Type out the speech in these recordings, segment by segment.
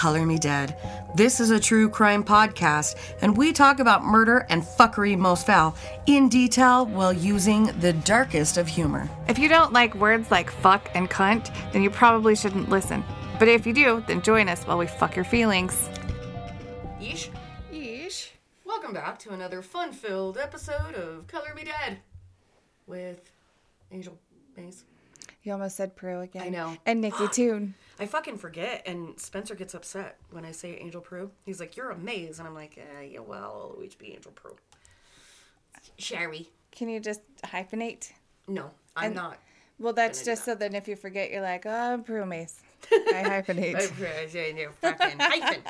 Welcome to Color Me Dead. This is a true crime podcast, and we talk about murder and fuckery most foul in detail while using the darkest of humor. If you don't like words like fuck and cunt, then you probably shouldn't listen. But if you do, then join us while we fuck your feelings. Yeesh. Yeesh. Welcome back to another fun filled episode of Color Me Dead with Angel Maze. You almost said Prue again. I know. And Nikki Toon. I fucking forget, and Spencer gets upset when I say Angel Prue. He's like, "You're a maze," and I'm like, eh, "Yeah, well, I'll always be Angel Prue." Sherry. Can you just hyphenate? No, I'm And- not. Well, that's do just so then if you forget, you're like, oh, I'm Prue Mace. I hyphenate. hyphen.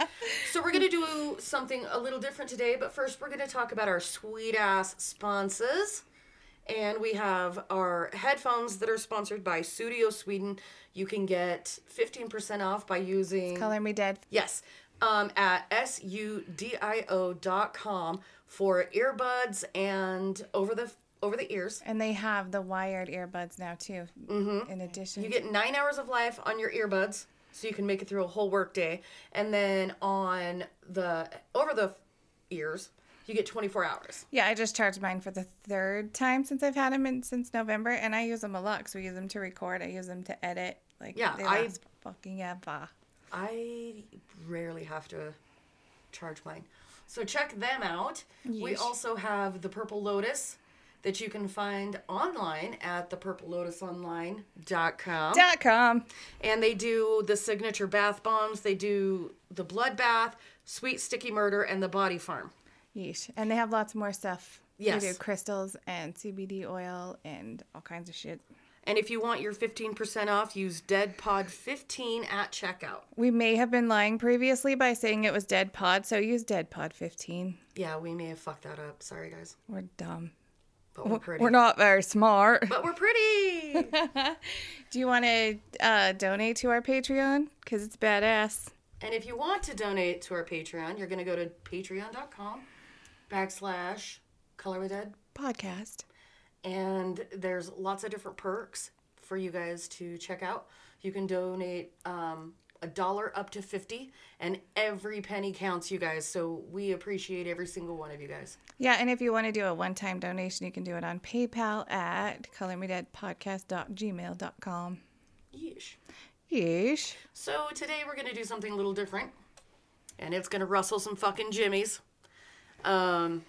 So we're gonna do something a little different today, but first we're gonna talk about our sweet ass sponsors. And we have our headphones that are sponsored by Sudio Sweden. You can get 15% off by using Color Me Dead. Yes. Um, at sudio.com for earbuds and over the over the ears. And they have the wired earbuds now, too. Mm-hmm. In addition. You get nine hours of life on your earbuds, so you can make it through a whole work day. And then on the over the ears, you get 24 hours. Yeah, I just charged mine for the third time since I've had them in, since November, and I use them a lot So we use them to record. I use them to edit. Like, Yeah, they I- fucking ever. I rarely have to charge mine. So check them out. We also have the Purple Lotus that you can find online at thepurplelotusonline.com. Dot com. And they do the signature bath bombs, they do the blood bath, sweet sticky murder, and the body farm. Yeesh. And they have lots more stuff. Yes. They do crystals and CBD oil and all kinds of shit. And if you want your 15% off, use DeadPod15 at checkout. We may have been lying previously by saying it was Dead Pod, so use Dead Pod 15. Yeah, we may have fucked that up. Sorry, guys. We're dumb. But we're pretty. We're not very smart. But we're pretty. Do you want to uh, donate to our Patreon? Because it's badass. and if you want to donate to our Patreon, you're going to go to patreon.com backslash color with dead. Podcast. and there's lots of different perks for you guys to check out. You can donate um, a dollar up to 50 and every penny counts you guys so we appreciate every single one of you guys Yeah, and if you want to do a one time donation, you can do it on PayPal at colormedeadpodcast.gmail.com. Yeesh. Yeesh. so today we're going to do something a little different and it's going to rustle some fucking jimmies um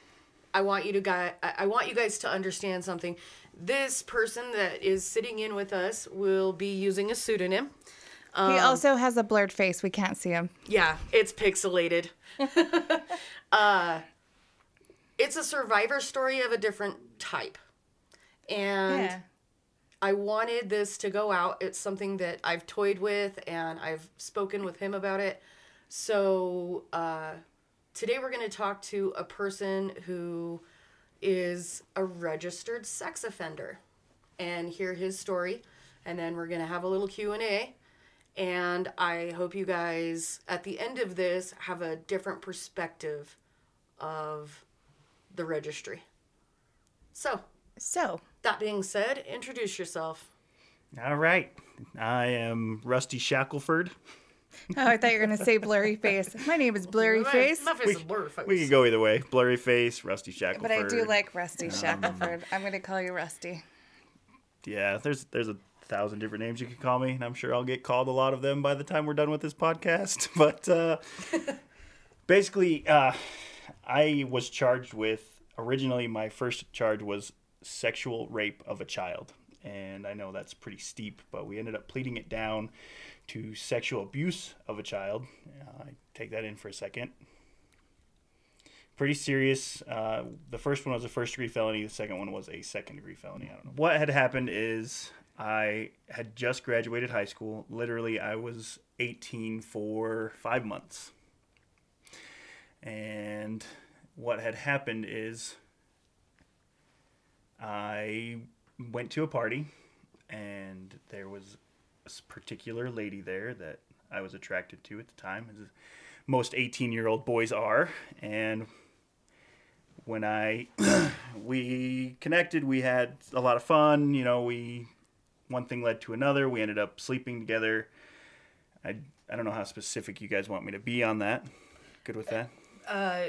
i want you to guy I want you guys to understand something this person that is sitting in with us will be using a pseudonym he also has a blurred face. We can't see him. Yeah, it's pixelated. uh, it's a survivor story of a different type. And I wanted this to go out. It's something that I've toyed with and I've spoken with him about it. So uh, today we're going to talk to a person who is a registered sex offender and hear his story and then we're going to have a little Q&A and I hope you guys at the end of this have a different perspective of the registry. So, So, that being said, introduce yourself. All right. I am Rusty Shackelford. oh, I thought you were going to say blurry face. My name is Blurry Face, My face is blurry face. We could go either way. Blurry face, Rusty Shackelford. but I do like Rusty Shackelford. I'm going to call you Rusty. Yeah, there's there's a thousand different names you could call me, and I'm sure I'll get called a lot of them by the time we're done with this podcast. But uh, basically, uh, I was charged with originally my first charge was sexual rape of a child, and I know that's pretty steep, but we ended up pleading it down to sexual abuse of a child. Uh, take that in for a second. Pretty serious. Uh, the first one was a first degree felony. The second one was a second degree felony. I don't know. What had happened is I had just graduated high school. Literally, I was 18 for five months. And what had happened is I went to a party, and there was particular lady there that I was attracted to at the time, as most 18 year old boys are. And when I we connected, we had a lot of fun. You know, we one thing led to another. We ended up sleeping together. I I don't know how specific you guys want me to be on that. Good with that? Uh,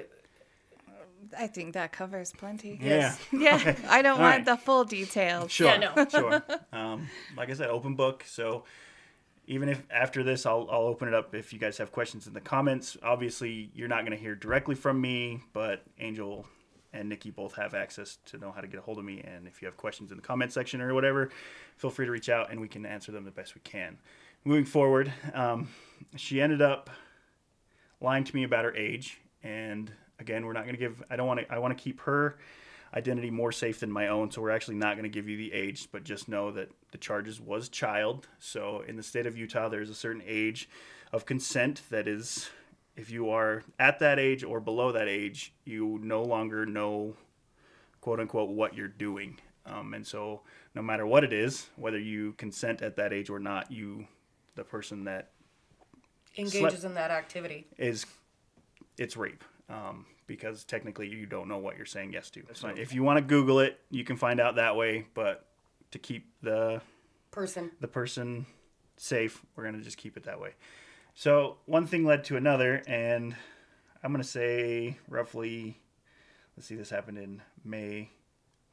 I think that covers plenty. Yes. Yeah, I don't All want right. the full details. Sure. Yeah, no. sure. Um, like I said, open book. So even if after this, I'll, I'll open it up if you guys have questions in the comments. Obviously, you're not going to hear directly from me, but Angel and Nikki both have access to know how to get a hold of me. And if you have questions in the comment section or whatever, feel free to reach out and we can answer them the best we can. Moving forward, um, she ended up lying to me about her age. And again, we're not going to give, I don't want to, I want to keep her identity more safe than my own. So we're actually not going to give you the age, but just know that the charges was child. So in the state of Utah, there's a certain age of consent that is, if you are at that age or below that age, you no longer know, quote unquote, what you're doing. Um, and so no matter what it is, whether you consent at that age or not, you, the person that engages in that activity. is it's rape um, because technically you don't know what you're saying yes to. So if you want to Google it, you can find out that way. But to keep the Person. the person safe, we're gonna just keep it that way. So one thing led to another, and I'm gonna say roughly. Let's see, this happened in May,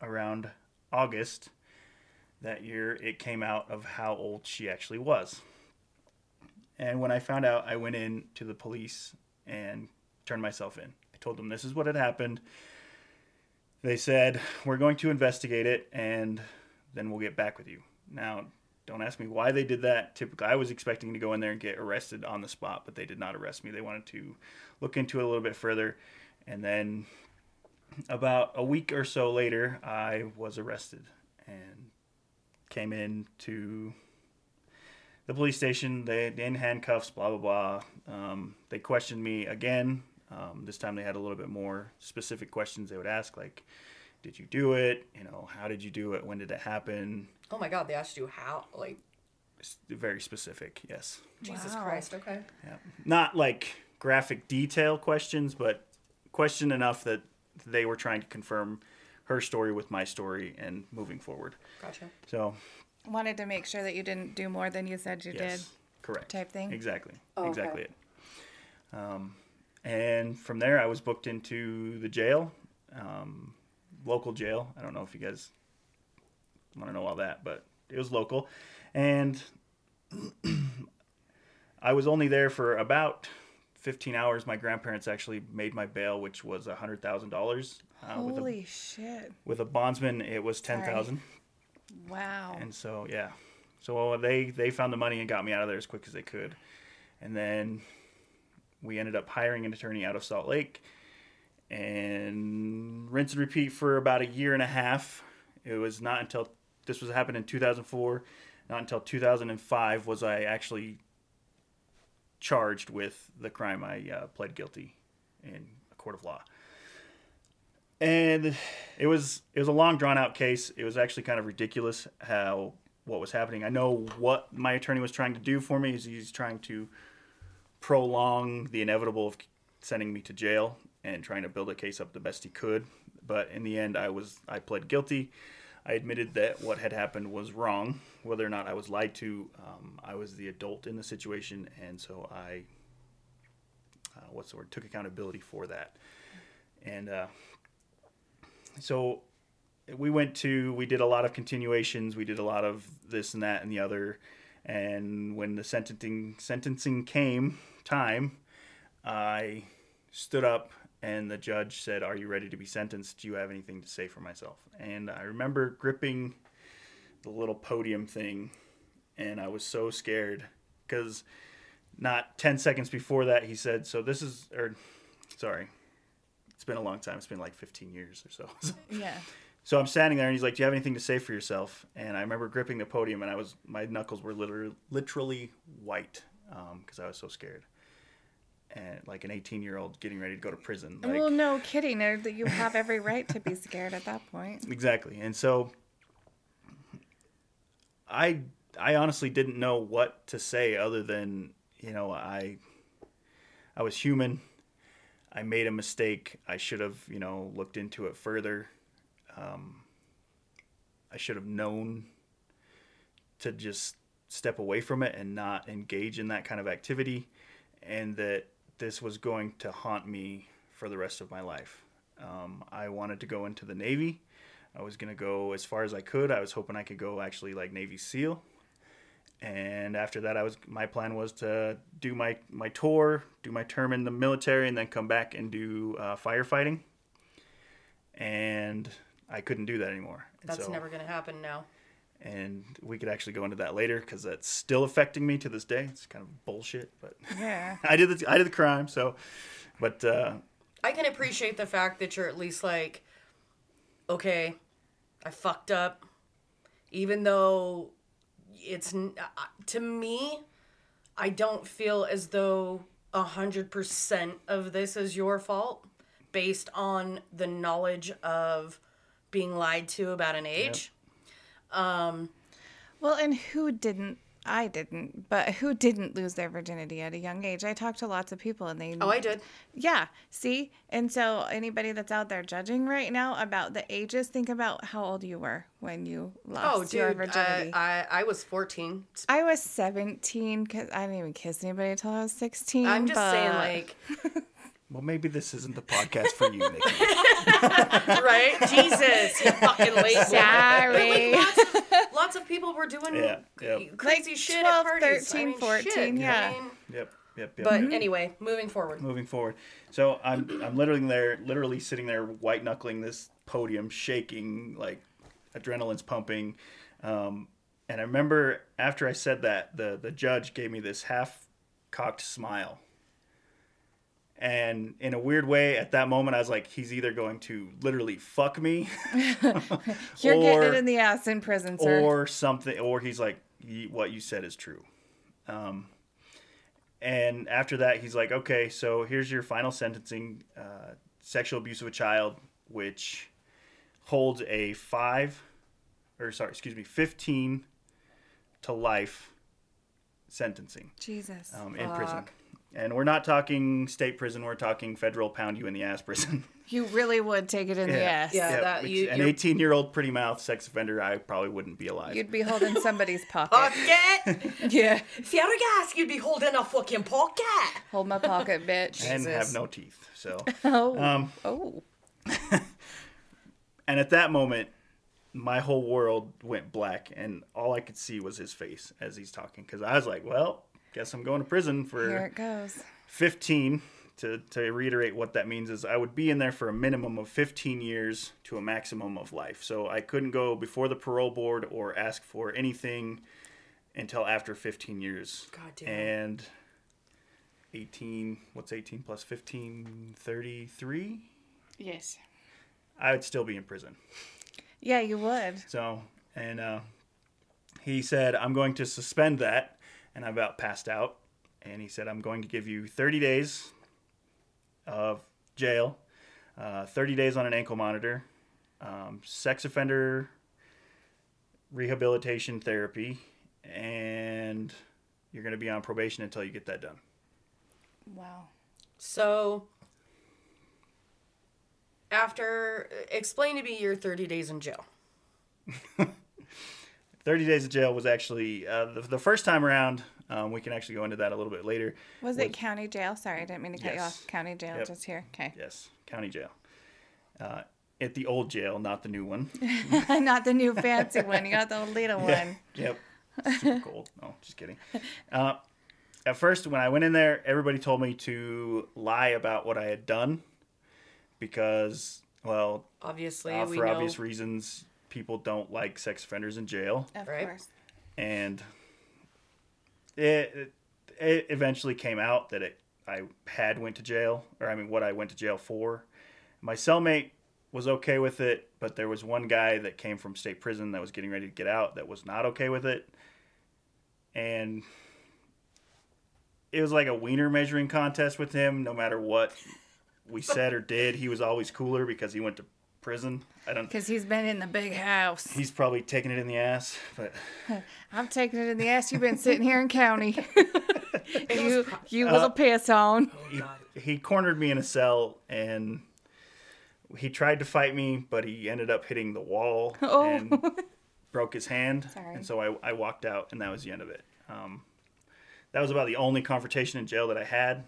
around August that year. It came out of how old she actually was. And when I found out, I went in to the police and turned myself in. Told them this is what had happened. They said, We're going to investigate it and then we'll get back with you. Now, don't ask me why they did that. Typically, I was expecting to go in there and get arrested on the spot, but they did not arrest me. They wanted to look into it a little bit further. And then about a week or so later, I was arrested and came in to the police station. They in handcuffs, blah blah blah. Um, they questioned me again. Um, this time they had a little bit more specific questions they would ask, like, "Did you do it? You know, how did you do it? When did it happen?" Oh my God, they asked you how. Like, S- Very specific, yes. Jesus Wow. Christ. Okay. Yeah. Not like graphic detail questions, but question enough that they were trying to confirm her story with my story and moving forward. Gotcha. So, Wanted to make sure that you didn't do more than you said you yes, correct. type thing? Exactly. Oh, okay. exactly it. Um, and from there, I was booked into the jail, um, local jail. I don't know if you guys want to know all that, but it was local. And I was only there for about 15 hours. My grandparents actually made my bail, which was $100,000. Uh, with, a, Holy shit. with a bondsman, it was 10000 Wow. and so yeah, so they they found the money and got me out of there as quick as they could, and then we ended up hiring an attorney out of Salt Lake, and rinse and repeat for about a year and a half. It was not until this was happened in 2004, not until 2005 was I actually charged with the crime I uh, pled guilty in a court of law and it was it was a long drawn out case. It was actually kind of ridiculous how what was happening. I know what my attorney was trying to do for me is he's trying to prolong the inevitable of sending me to jail and trying to build a case up the best he could. But in the end, I was I pled guilty. I admitted that what had happened was wrong. Whether or not I was lied to, um, I was the adult in the situation, and so I, uh, what's the word, took accountability for that. And uh, so we went to we did a lot of continuations we did a lot of this and that and the other and when the sentencing sentencing came time i stood up and the judge said are you ready to be sentenced? Do you have anything to say for myself? And i remember gripping the little podium thing and i was so scared because not 10 seconds before that he said so this is or sorry it's been a long time. It's been like 15 years or so. Yeah. So I'm standing there, and he's like, "Do you have anything to say for yourself?" And I remember gripping the podium, and I was my knuckles were literally literally white um, because I was so scared, and like an 18 year old getting ready to go to prison. Like, well, no kidding. that You have every right to be scared at that point. Exactly. And so I I honestly didn't know what to say other than, you know, I I was human. I made a mistake. I should have, you know, looked into it further. Um, I should have known to just step away from it and not engage in that kind of activity, and that this was going to haunt me for the rest of my life. Um, I wanted to go into the Navy. I was going to go as far as I could. I was hoping I could go actually like Navy SEAL. And after that, I was my plan was to do my my tour, do my term in the military, and then come back and do uh, firefighting. And I couldn't do that anymore. And That's so- never going to happen now. and we could actually go into that later because that's still affecting me to this day. It's kind of bullshit, but Yeah. I did the I did the crime, so. But uh, I can appreciate the fact that you're at least like, okay, I fucked up, even though it's uh, to me, I don't feel as though a hundred percent of this is your fault, based on the knowledge of being lied to about an age. Um, well, and who didn't? I didn't, but who didn't lose their virginity at a young age? I talked to lots of people, and they. Oh, I did. Yeah. See, and so anybody that's out there judging right now about the ages, think about how old you were when you lost Oh, your virginity. I, I I was fourteen. I was 17 because I didn't even kiss anybody until I was 16. I'm just saying, like, well, maybe this isn't the podcast for you, Nikki. right? Jesus, you fucking late. bloomer. Sorry. lots, of, lots of people were doing Yeah, yep. crazy Like shit 12, at parties. 13, I mean, 14, shit, yeah. I mean, yep, yep, yep. but yep. anyway, moving forward. moving forward. So I'm I'm literally there, literally sitting there, white knuckling this podium, shaking, like adrenaline's pumping. Um, and I remember after I said that, the the judge gave me this half cocked smile. And in a weird way, at that moment, I was like, he's either going to literally fuck me, You're or- getting it in the ass in prison, sir. or something, or he's like, "Ye- what you said is true. Um, and after that, he's like, okay, so here's your final sentencing uh, sexual abuse of a child, which holds a five, or sorry, excuse me, 15 to life sentencing Jesus. um, in prison. Fuck. And we're not talking state prison, we're talking federal pound you in the ass prison. You really would take it in the ass. Yeah. that which- you- an 18 year old pretty mouth sex offender, I probably wouldn't be alive. You'd be holding somebody's pocket. Pocket. yeah. Gas, you'd be holding a fucking pocket. Hold my pocket, bitch. and have no teeth. So, oh. um, oh. and at that moment, my whole world went black, and all I could see was his face as he's talking. Because I was like, "Well, guess I'm going to prison for Here for it goes. 15." To, to reiterate what that means is I would be in there for a minimum of 15 years to a maximum of life. So I couldn't go before the parole board or ask for anything until after 15 years. God damn. And 18, what's 18 plus 15? 33? Yes. I would still be in prison. Yeah, you would. So, and uh, he said, I'm going to suspend that. And I about passed out. And he said, I'm going to give you 30 days of jail, uh, 30 days on an ankle monitor, um, sex offender rehabilitation therapy, and you're going to be on probation until you get that done. Wow. So, after, explain to me your 30 days in jail. 30 days of jail was actually uh, the, the first time around. Um, we can actually go into that a little bit later. Was it county jail? Sorry, I didn't mean to cut you off. County jail, Yep. just here. Okay. Yes, county jail. Uh, at the old jail, not the new one. Not the new fancy one. You got the old little one. Yep. Super cold. No, just kidding. Uh, at first, when I went in there, everybody told me to lie about what I had done because, well, Obviously, uh, we for know. obvious reasons, people don't like sex offenders in jail. Of Right. course. and it, it it eventually came out that it I had went to jail or I mean what I went to jail for. My cellmate was okay with it, but there was one guy that came from state prison that was getting ready to get out that was not okay with it. And it was like a wiener measuring contest with him no matter what we said or did, he was always cooler because he went to prison. I don't Because he's been in the big house. he's probably taking it in the ass, but I'm taking it in the ass. You've been sitting here in county. you you little piss on. he, he cornered me in a cell and he tried to fight me, but he ended up hitting the wall Oh. and broke his hand, Sorry. and so I, I walked out, and that was the end of it. Um, that was about the only confrontation in jail that I had.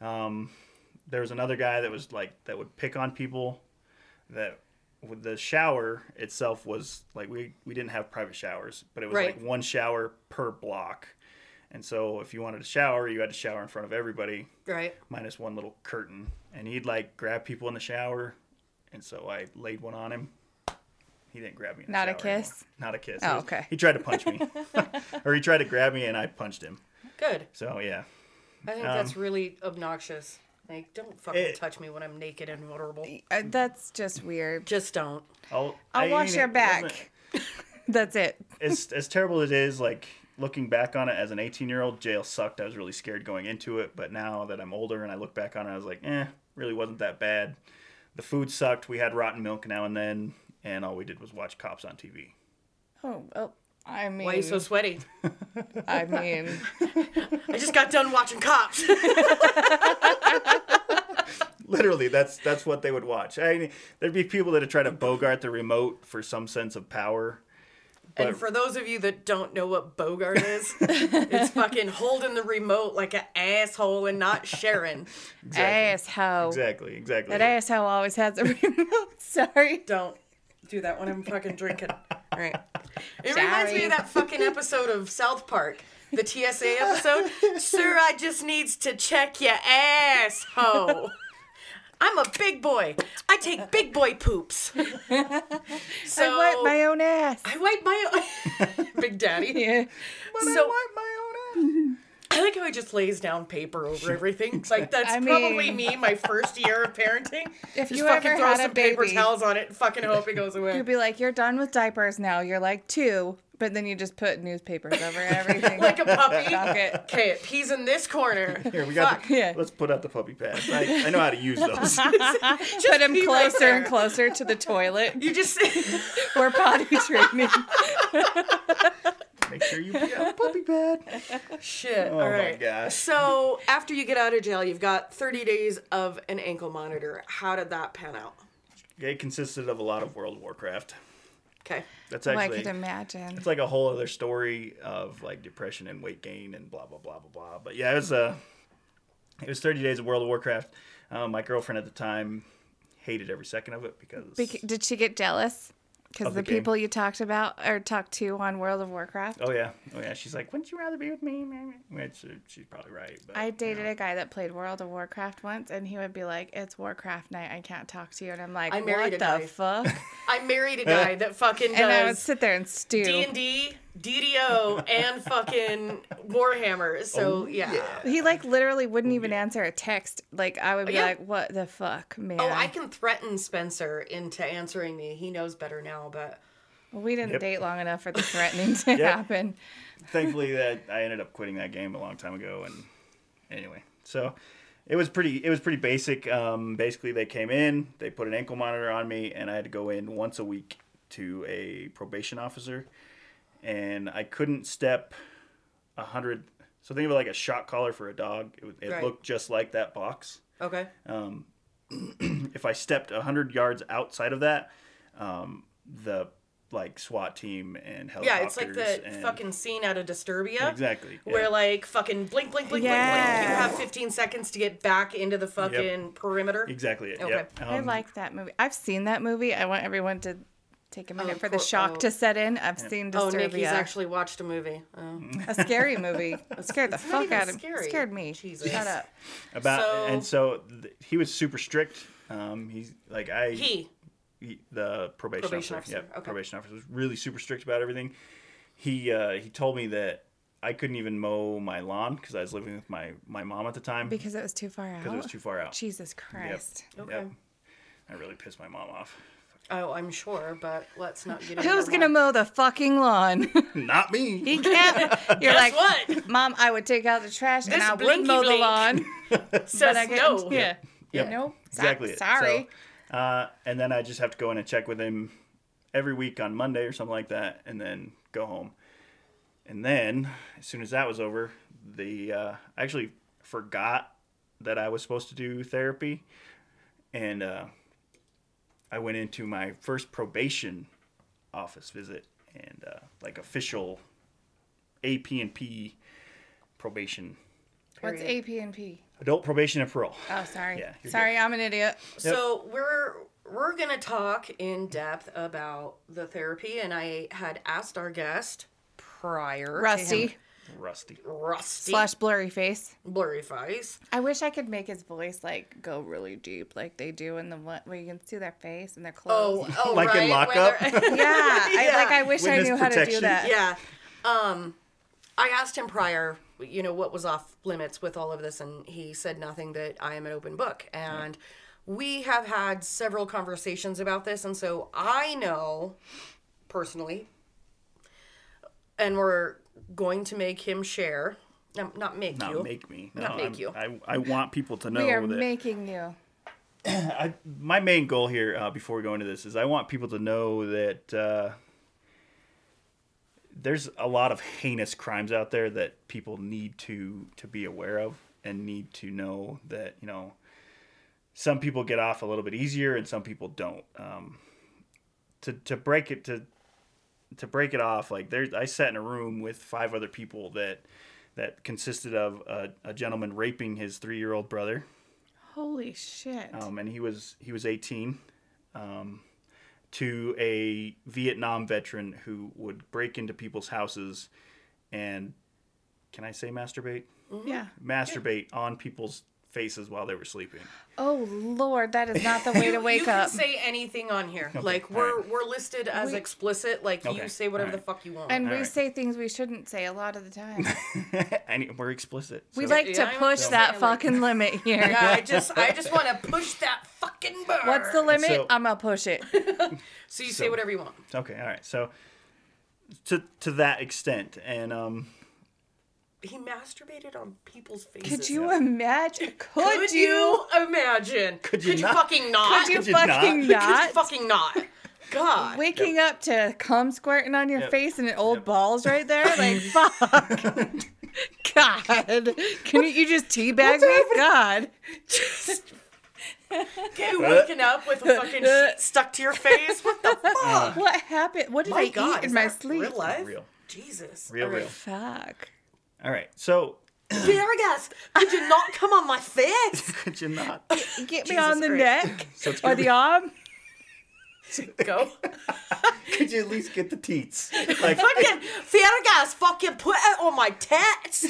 Um, there was another guy that was like that would pick on people. That with the shower itself was like we we didn't have private showers, but it was Right. like one shower per block. And so if you wanted to shower, you had to shower in front of everybody Right. minus one little curtain. And he'd like grab people in the shower. And so I laid one on him. He didn't grab me. In the Not a kiss? anymore. Not a kiss. Oh, was- okay. He tried to punch me, or he tried to grab me, and I punched him. Good. So yeah, I think Um, that's really obnoxious. Like, don't fucking It- touch me when I'm naked and vulnerable. Uh, that's just weird. Just don't. I'll I'll I wash your it back. That's it. as as terrible as it is, like looking back on it as an 18 year old, jail sucked. I was really scared going into it, but now that I'm older and I look back on it, I was like, eh, really wasn't that bad. The food sucked. We had rotten milk now and then, and all we did was watch cops on TV. Oh, well, I mean, Why are you so sweaty? I mean, I just got done watching cops. Literally, that's that's what they would watch. I mean, there'd be people that'd try to bogart the remote for some sense of power. and for those of you that don't know what Bogart is, it's fucking holding the remote like an asshole and not sharing. asshole. Exactly, exactly. That asshole always has a remote. Sorry. Don't do that when I'm fucking drinking. All right. It reminds me of that fucking episode of South Park. The TSA episode. Sir, I just needs to check your asshole. I'm a big boy. I take big boy poops. so I wipe my own ass. I wipe my own Big Daddy. Yeah. So my own I like how he just lays down paper over everything. Like that's I probably me my first year of parenting. If just you fucking ever throw had a some paper towels on it fucking hope it goes away. You'd be like, you're done with diapers now. You're like two, but then you just put newspapers over everything. like a puppy. Bucket. Okay, it pees in this corner. Here we got. Fuck. The, Yeah. Let's put out the puppy pads. I, I know how to use those. Put him pee right closer and closer to the toilet. You just We're potty training. Make sure you put out the puppy pad. shit. Oh All my gosh. So after you get out of jail, you've got 30 days of an ankle monitor. How did that pan out? It consisted of a lot of World of Warcraft. Okay. That's Oh, I could imagine. it's like a whole other story of like depression and weight gain and blah blah blah blah blah. But yeah, it was uh, it was 30 days of World of Warcraft. Um, my girlfriend at the time hated every second of it because Bec- did she get jealous? Because Of the, the game. people you talked about or talked to on World of Warcraft. oh yeah oh yeah she's like wouldn't you rather be with me? Which uh, she's probably right. But, I you dated know. a guy that played World of Warcraft once, and he would be like, "It's Warcraft night. I can't talk to you." And I'm like, I married "What a the guy." fuck?" I married a guy that fucking and I would does sit there and stew. D&D, DDO, and fucking Warhammer. So, Oh, yeah. He like literally wouldn't even answer a text. Like I would be Yeah. like, "What the fuck, man?" Oh, I can threaten Spencer into answering me. He knows better now, but Well, we didn't Yep. date long enough for the threatening to happen. thankfully that I ended up quitting that game a long time ago and anyway so it was pretty it was pretty basic um, basically they came in they put an ankle monitor on me and I had to go in once a week to a probation officer and I couldn't step a hundred so think of it like a shock collar for a dog it, it Right. looked just like that box okay. if I stepped a hundred yards outside of that um, the like SWAT team and helicopters Yeah, it's like the and, fucking scene out of Disturbia. exactly yeah. Where like fucking blink, blink, blink, blink, blink. You have 15 seconds to get back into the fucking perimeter. Exactly. It. Okay. Yep. I Um, like that movie. I've seen that movie. I want everyone to take a minute for the shock Oh. to set in. I've seen Oh, Disturbia. Nikki's actually watched a movie. Oh. a scary movie. It scared the fuck out of me. scary. Scared me. Jesus. Shut up. about So- and so th- he was super strict. Um, he's like I He. he- the probation, Probation officer. officer, Yeah, okay. probation officer was really super strict about everything. He uh, he told me that I couldn't even mow my lawn because I was living with my my mom at the time Because it was too far out. because it was too far out. Jesus Christ. Okay. Yep. That really pissed my mom off. Oh, I'm sure, but let's not get into Who's her gonna mow the fucking lawn? Not me. he can't. You're Guess like, what? Mom, I would take out the trash and This I would blinky mow the blink lawn. Says but I no. can't. Yeah. Yep. No. Exactly. it. Sorry. So, uh, and then I just have to go in and check with him every week on Monday or something like that, and then go home. And then, as soon as that was over, the uh, I actually forgot that I was supposed to do therapy, and uh, I went into my first probation office visit, and uh, like official AP and P probation, What's Period. AP and P? adult probation and parole. Oh, sorry. Yeah, you're sorry, I'm an idiot. So we're we're gonna talk in depth about the therapy, and I had asked our guest prior, to him- Rusty Rusty. Rusty slash blurry face. blurry face. I wish I could make his voice like go really deep, like they do in the one where you can see their face and their clothes. Oh, oh, Like in right, Lockup? where yeah, I Yeah. like. I wish I Witness knew how to do that. yeah. Um, I asked him prior, you know, what was off limits with all of this, and he said nothing. That I am an open book, and we have had several conversations about this, and so I know personally, and we're going to make him share. No, not make Not you. Not make me. No, Not make I'm- you. I, I want people to know We are that making you. I, my main goal here, uh, before we go into this, is I want people to know that uh, there's a lot of heinous crimes out there that people need to to be aware of and need to know that you know some people get off a little bit easier and some people don't. Um, to to break it to to break it off, like there's I sat in a room with five other people that that consisted of a, a gentleman raping his three year old brother Holy shit. um, and he was he was 18 um, to a Vietnam veteran who would break into people's houses and can I say masturbate? yeah. Masturbate on people's faces while they were sleeping. Oh Lord, that is not the way to you wake can up. say anything on here. like we're right. we're listed as We- explicit. Like Okay, you say whatever all the fuck you want. And we Alright. say things we shouldn't say a lot of the time. and we're explicit. We like Yeah, to push just that fucking limit here. yeah, I just I just want to push that fucking bar. What's the limit? So- I'm gonna push it. So you say whatever you want. okay, all right. So to to that extent and um He masturbated on people's faces. Could you imagine? Could, Could you imagine? Could you not? fucking not? Could you Could you not? fucking Could not? you fucking not? God. Waking up to cum squirting on your Yep. face and an old Yep. balls right there, like fuck. God, can you, you just teabag me? God, Just Can You uh, waking up with a fucking uh, sheet stuck to your face? What the uh, fuck? what happened? What did My I God, eat is in my that sleep? Real life? real. Jesus. Real, real. Fuck. All right. So Vargas, could you not come on my face? could you not Get me Jesus on the Christ. neck So it's or gonna the be- arm. Go. could you at least get the teats? Like fucking Vargas, fucking put it on my tits.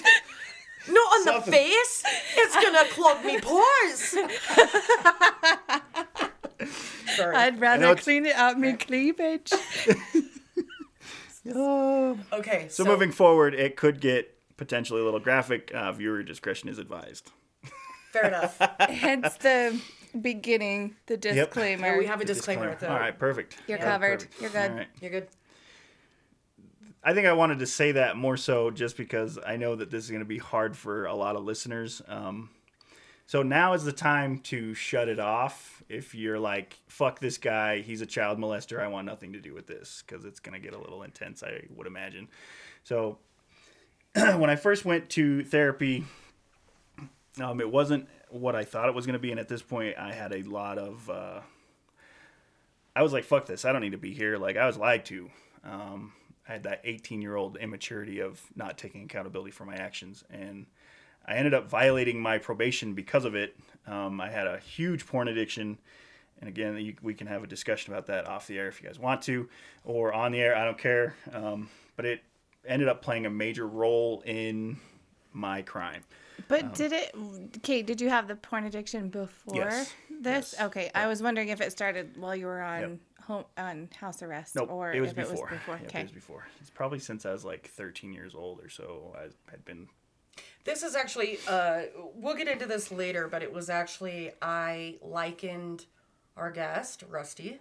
Not on Something. the face. It's gonna clog me pores. Sorry. I'd rather it's- clean it out me cleavage. Oh. okay. So, moving forward, it could get potentially a little graphic. Uh, viewer discretion is advised. Fair enough. Hence the beginning, the disclaimer. Yeah, we have a disclaimer. at the- All right, perfect. You're Yeah, covered. perfect. You're good. All right. You're good. I think I wanted to say that more so just because I know that this is going to be hard for a lot of listeners. Um, so now is the time to shut it off. If you're like, fuck this guy, he's a child molester, I want nothing to do with this because it's going to get a little intense, I would imagine. So when I first went to therapy, um, it wasn't what I thought it was going to be. And at this point, I had a lot of. Uh, I was like, fuck this. I don't need to be here. Like, I was lied to. Um, I had that 18 year old immaturity of not taking accountability for my actions. And I ended up violating my probation because of it. Um, I had a huge porn addiction. And again, you, we can have a discussion about that off the air if you guys want to, or on the air. I don't care. Um, but it ended up playing a major role in my crime. But did it, Kate? Did you have the porn addiction before Yes. this? Yes. Okay, I was wondering if it started while you were on Yep. home on house arrest, Nope, or it was if before. it was before. Yep, okay, it was before. It's probably since I was like 13 years old or so. I had been. This is actually, uh, we'll get into this later, but it was actually, I likened our guest, Rusty,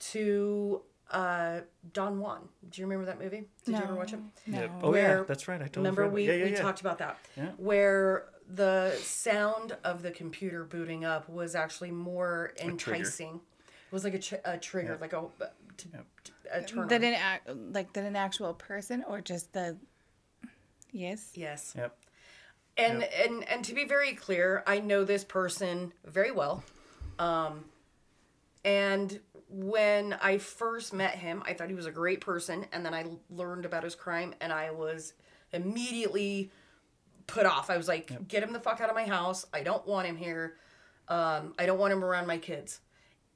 to uh, Don Jon. Do you remember that movie? Did you ever watch it? No. Yep. Oh yeah, Where- that's right. I totally Remember forgot. we, yeah, yeah, we yeah. talked about that. Yeah. Where the sound of the computer booting up was actually more enticing. It was like a, tr- a trigger, like a, t- t- a turn. That an act like that an actual person or just the yes. Yes. Yep. And and and to be very clear, I know this person very well. Um and when I first met him, I thought he was a great person, and then I learned about his crime, and I was immediately put off. I was like, yep. "Get him the fuck out of my house! I don't want him here. Um, I don't want him around my kids."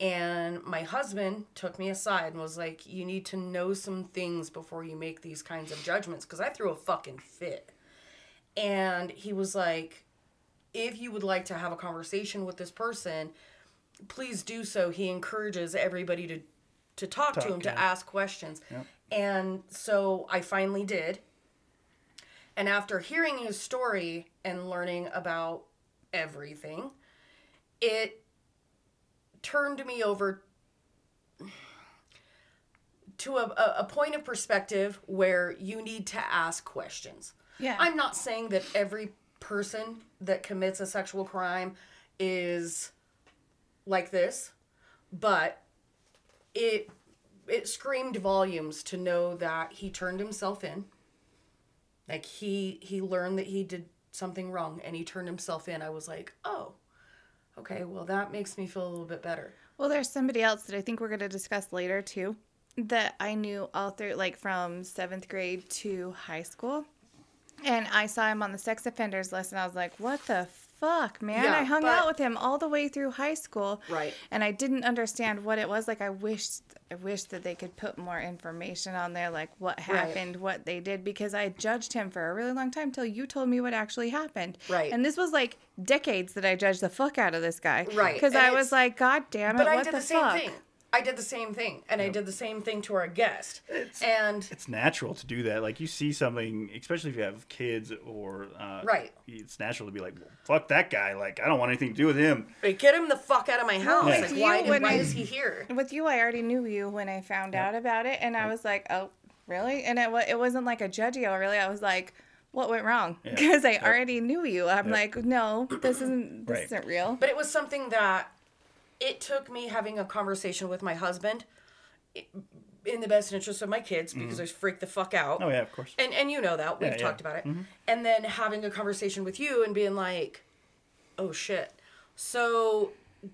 And my husband took me aside and was like, "You need to know some things before you make these kinds of judgments." Because I threw a fucking fit, and he was like, "If you would like to have a conversation with this person." Please do so. He encourages everybody to to talk, talk to him, yeah. to ask questions. Yep. And so I finally did. And after hearing his story and learning about everything, it turned me over to a, a, point of perspective where you need to ask questions. Yeah. I'm not saying that every person that commits a sexual crime is like this, but it it screamed volumes to know that he turned himself in. Like he he learned that he did something wrong and he turned himself in. I was like, "Oh. Okay, well that makes me feel a little bit better." Well, there's somebody else that I think we're going to discuss later too that I knew all through like from 7th grade to high school. And I saw him on the sex offenders list and I was like, "What the fuck, man. Yeah, I hung but, out with him all the way through high school. Right. And I didn't understand what it was. Like I wished I wish that they could put more information on there, like what happened, right. what they did, because I judged him for a really long time till you told me what actually happened. Right. And this was like decades that I judged the fuck out of this guy. Right. Because I was like, God damn it, but what I did the, the fuck? Same thing. I did the same thing, and yep. I did the same thing to our guest. It's, and it's natural to do that. Like you see something, especially if you have kids, or uh, right. It's natural to be like, well, "Fuck that guy!" Like I don't want anything to do with him. Like, get him the fuck out of my house! Yeah. Like, why, why I, is he here? With you, I already knew you when I found yep. out about it, and I was like, "Oh, really?" And it it wasn't like a judgy. Or really, I was like what went wrong because I already knew you. I'm yep. like, no, this isn't this right. isn't real. But it was something that it took me having a conversation with my husband in the best interest of my kids because mm-hmm. I freaked the fuck out. Oh yeah, of course. And and you know that we've yeah, talked yeah. about it. Mm-hmm. And then having a conversation with you and being like, "Oh shit." So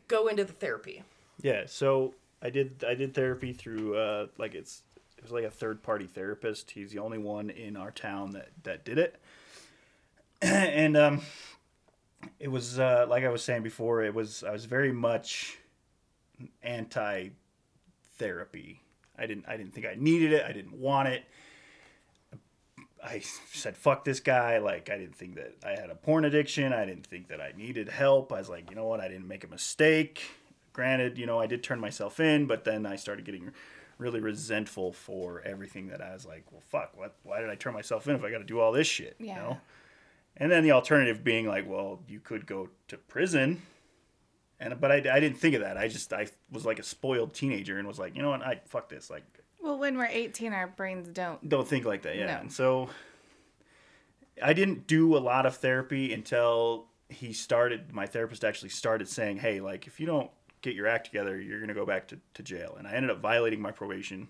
go into the therapy. Yeah, so I did I did therapy through uh like it's it was like a third party therapist. He's the only one in our town that that did it. and um it was uh like I was saying before, it was I was very much anti therapy. I didn't I didn't think I needed it. I didn't want it. I said fuck this guy. Like I didn't think that I had a porn addiction. I didn't think that I needed help. I was like, you know what? I didn't make a mistake. Granted, you know, I did turn myself in, but then I started getting really resentful for everything that I was like, well, fuck, what? Why did I turn myself in if I got to do all this shit? Yeah. You know. And then the alternative being like, well, you could go to prison and but I, I didn't think of that. I just I was like a spoiled teenager and was like, you know what, I fuck this. Like, well, when we're eighteen, our brains don't don't think like that. Yeah, no. and so I didn't do a lot of therapy until he started. My therapist actually started saying, hey, like if you don't get your act together, you're gonna go back to, to jail. And I ended up violating my probation.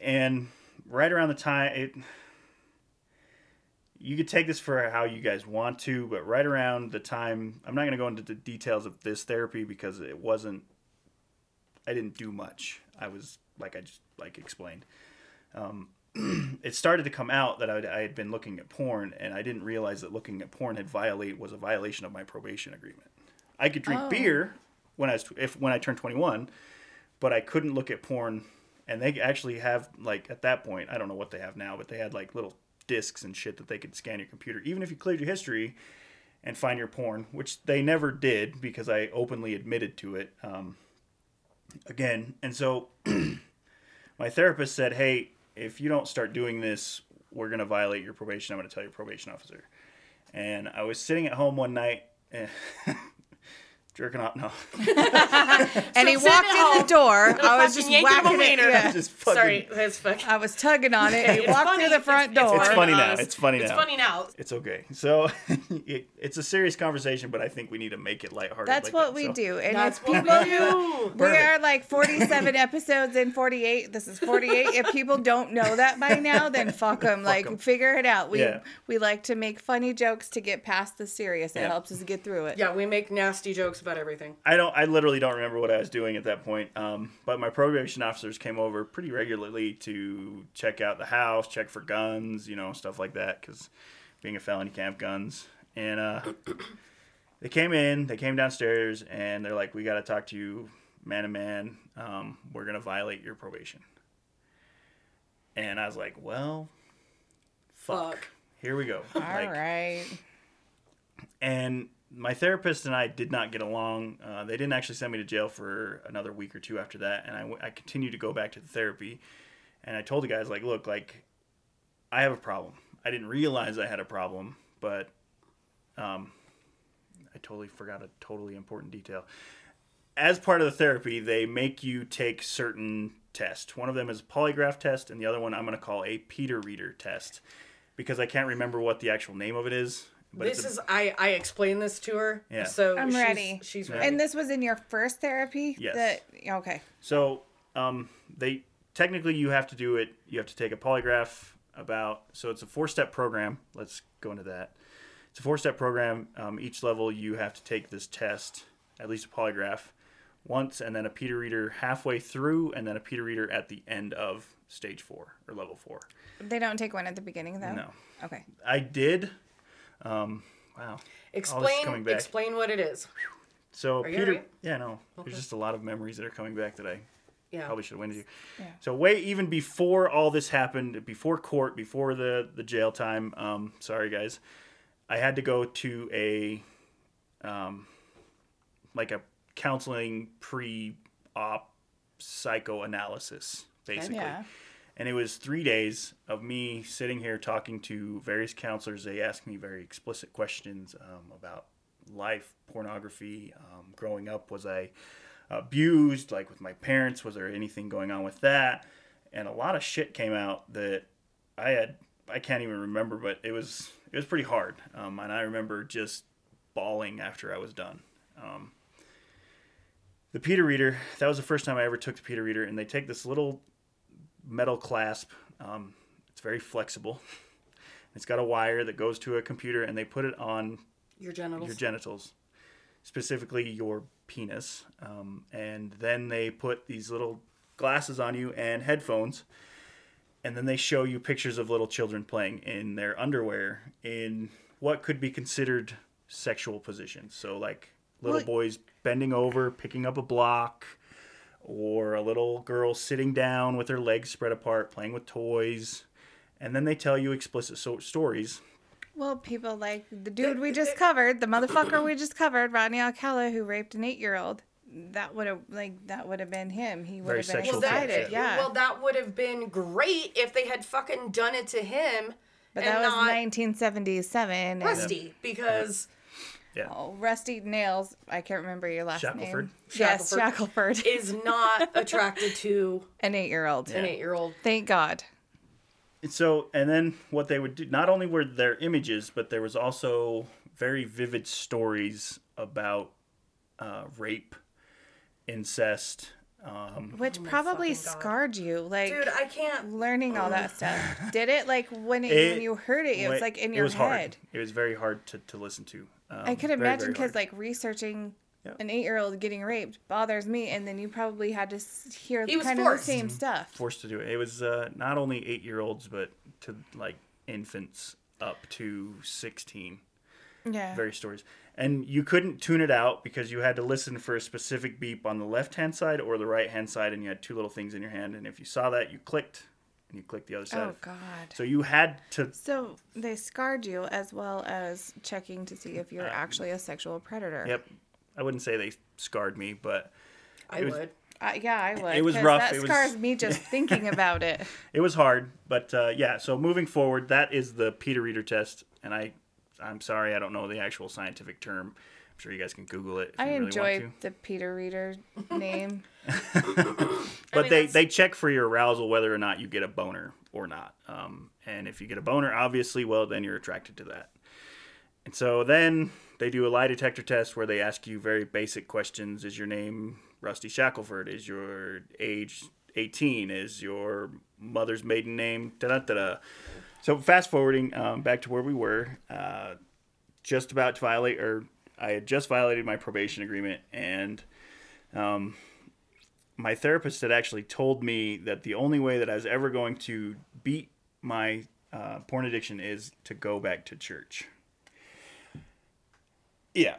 And right around the time it you could take this for how you guys want to, but right around the time, I'm not going to go into the details of this therapy because it wasn't, I didn't do much. I was, like I just, like explained. Um, it started to come out that I, I, had been looking at porn, and I didn't realize that looking at porn had violate was a violation of my probation agreement. I could drink oh. beer when I was if when I turned 21, but I couldn't look at porn. And they actually have like at that point, I don't know what they have now, but they had like little discs and shit that they could scan your computer, even if you cleared your history and find your porn, which they never did because I openly admitted to it. Um, again, and so my therapist said, "Hey, if you don't start doing this, we're gonna violate your probation. I'm gonna tell your probation officer." And I was sitting at home one night. jerking off. No. and he walked in the door. I was just whacking it. Yeah. Just fucking, Sorry, that's fucking. I was tugging on it. he walked funny. through the front door. It's, funny now. It's funny now. It's funny now. It's okay. So it, it's a serious conversation, but I think we need to make it lighthearted. That's like what that. we so. do. And that's what people who We are like 47 episodes in 48. This is 48. If people don't know that by now, then fuck them. like em. figure it out. We yeah. we like to make funny jokes to get past the serious. It yeah. helps us get through it. Yeah, we make nasty jokes about everything. I don't. I literally don't remember what I was doing at that point. Um, but my probation officers came over pretty regularly to check out the house, check for guns, you know, stuff like that. Because being a felon, you can't have guns. And uh, they came in. They came downstairs, and they're like, "We got to talk to you, man to man. Um, we're gonna violate your probation." And I was like, "Well, fuck. Fuck. Here we go." All like, right. and my therapist and I did not get along. Uh, they didn't actually send me to jail for another week or two after that, and I continued to go back to the therapy. And I told the guys like, look, like, I have a problem. I didn't realize I had a problem, but um, I totally forgot a totally important detail. As part of the therapy, they make you take certain tests. One of them is a polygraph test, and the other one I'm going to call a Peter Reader test because I can't remember what the actual name of it is. But this a- is I I explained this to her. Yeah. So I'm she's, ready. She's ready. And this was in your first therapy? Yes. That, okay. So, um, they technically you have to do it. You have to take a polygraph about. So it's a four-step program. Let's go into that. It's a four-step program. Um, each level you have to take this test, at least a polygraph, once, and then a Peter Reader halfway through, and then a Peter Reader at the end of stage four or level four. They don't take one at the beginning, though? No, Okay. I did. Um, wow. explain coming back. explain what it is. So Are you Peter, alright? yeah, no, Okay. there's just a lot of memories that are coming back that I Yeah. probably should have went to. Yeah. So way even before all this happened, before court, before the the jail time. Um, sorry guys, I had to go to a, um, like a counseling pre-op psychoanalysis, basically. Yeah. And it was three days of me sitting here talking to various counselors. They asked me very explicit questions um, about life, pornography, um, growing up. Was I abused, like with my parents? Was there anything going on with that? And a lot of shit came out that I had. I can't even remember, but it was it was pretty hard. Um, and I remember just bawling after I was done. Um, the Peter Reader. That was the first time I ever took the Peter Reader, and they take this little metal clasp. Um, it's very flexible. It's got a wire that goes to a computer, and they put it on Your genitals. your genitals, specifically your penis. Um, and then they put these little glasses on you and headphones, and then they show you pictures of little children playing in their underwear in what could be considered sexual positions. So, like little Well- boys bending over, picking up a block, or a little girl sitting down with her legs spread apart, playing with toys. And then they tell you explicit so- stories Well, people like the dude we just covered, the motherfucker we just covered, Rodney Alcala, who raped an eight-year-old. That would have like that would have been him. He would Very have been sexual excited. Yeah. Well, that would have been great if they had fucking done it to him. but and that was not 1977. and- Rusty because Oh, Rusty Nails. I can't remember your last Shackelford? name. Yes, Shackelford. Shackelford. is not attracted to An eight-year-old. an eight-year-old. Thank God. So and then what they would do not only were there images but there was also very vivid stories about uh, rape incest um, Which Oh probably fucking God. scarred you. Like Dude, I can't. learning all that stuff. Did it like when it, It- when you heard it, it was like in it your was head. hard it was very hard to, to listen to um, I could very, imagine very because like researching Yep. an eight-year-old getting raped bothers me, and then you probably had to hear He was kind of the forced. same stuff. forced to do it it was uh, not only eight year olds but to like infants up to 16 Yeah. various stories. And you couldn't tune it out because you had to listen for a specific beep on the left hand side or the right hand side, and you had two little things in your hand. And if you saw that, you clicked, and you clicked the other side. oh God. So you had to. So they scarred you as well as checking to see if you're actually a sexual predator. Yep. I wouldn't say they scarred me, but I was- would. Uh, yeah, I would. It was rough. That It was- scars me just thinking about it. it was hard. But uh, yeah, so moving forward, that is the Peter Reader test. And I, I'm sorry, I don't know the actual scientific term. I'm sure you guys can Google it. If I you really enjoy want the Peter Reader name. But mean, they, that's- they check for your arousal whether or not you get a boner or not. Um, and if you get a boner, obviously, well, then you're attracted to that. And so then they do a lie detector test where they ask you very basic questions. Is your name Rusty Shackelford? Is your age 18? Is your mother's maiden name? Da da da. So fast forwarding um, back to where we were, uh, just about to violate or I had just violated my probation agreement, and um, my therapist had actually told me that the only way that I was ever going to beat my uh, porn addiction is to go back to church. Yeah,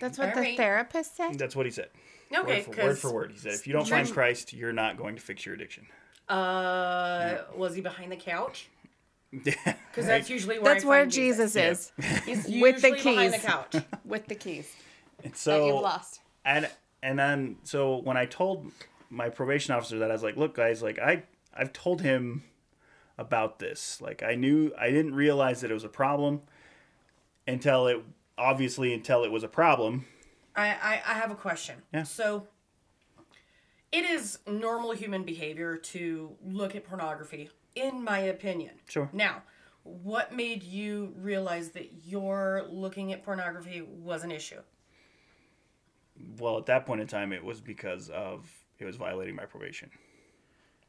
That's what All the right. therapist said. that's what he said. Okay, word, for, word for word. He said, if you don't find Christ, you're not going to fix your addiction. uh, was he behind the couch? Yeah, Because that's usually where That's I where find Jesus Yeah. is He's with the usually behind the couch. with the keys And that so you've lost. and and then so when I told my probation officer that I was like, look, guys, like I I've told him about this. Like I knew I didn't realize that it was a problem until it obviously until it was a problem. I, I, I have a question. Yeah. So, it is normal human behavior to look at pornography, in my opinion. Sure. Now, what made you realize that your looking at pornography was an issue? Well, at that point in time, it was because of it was violating my probation.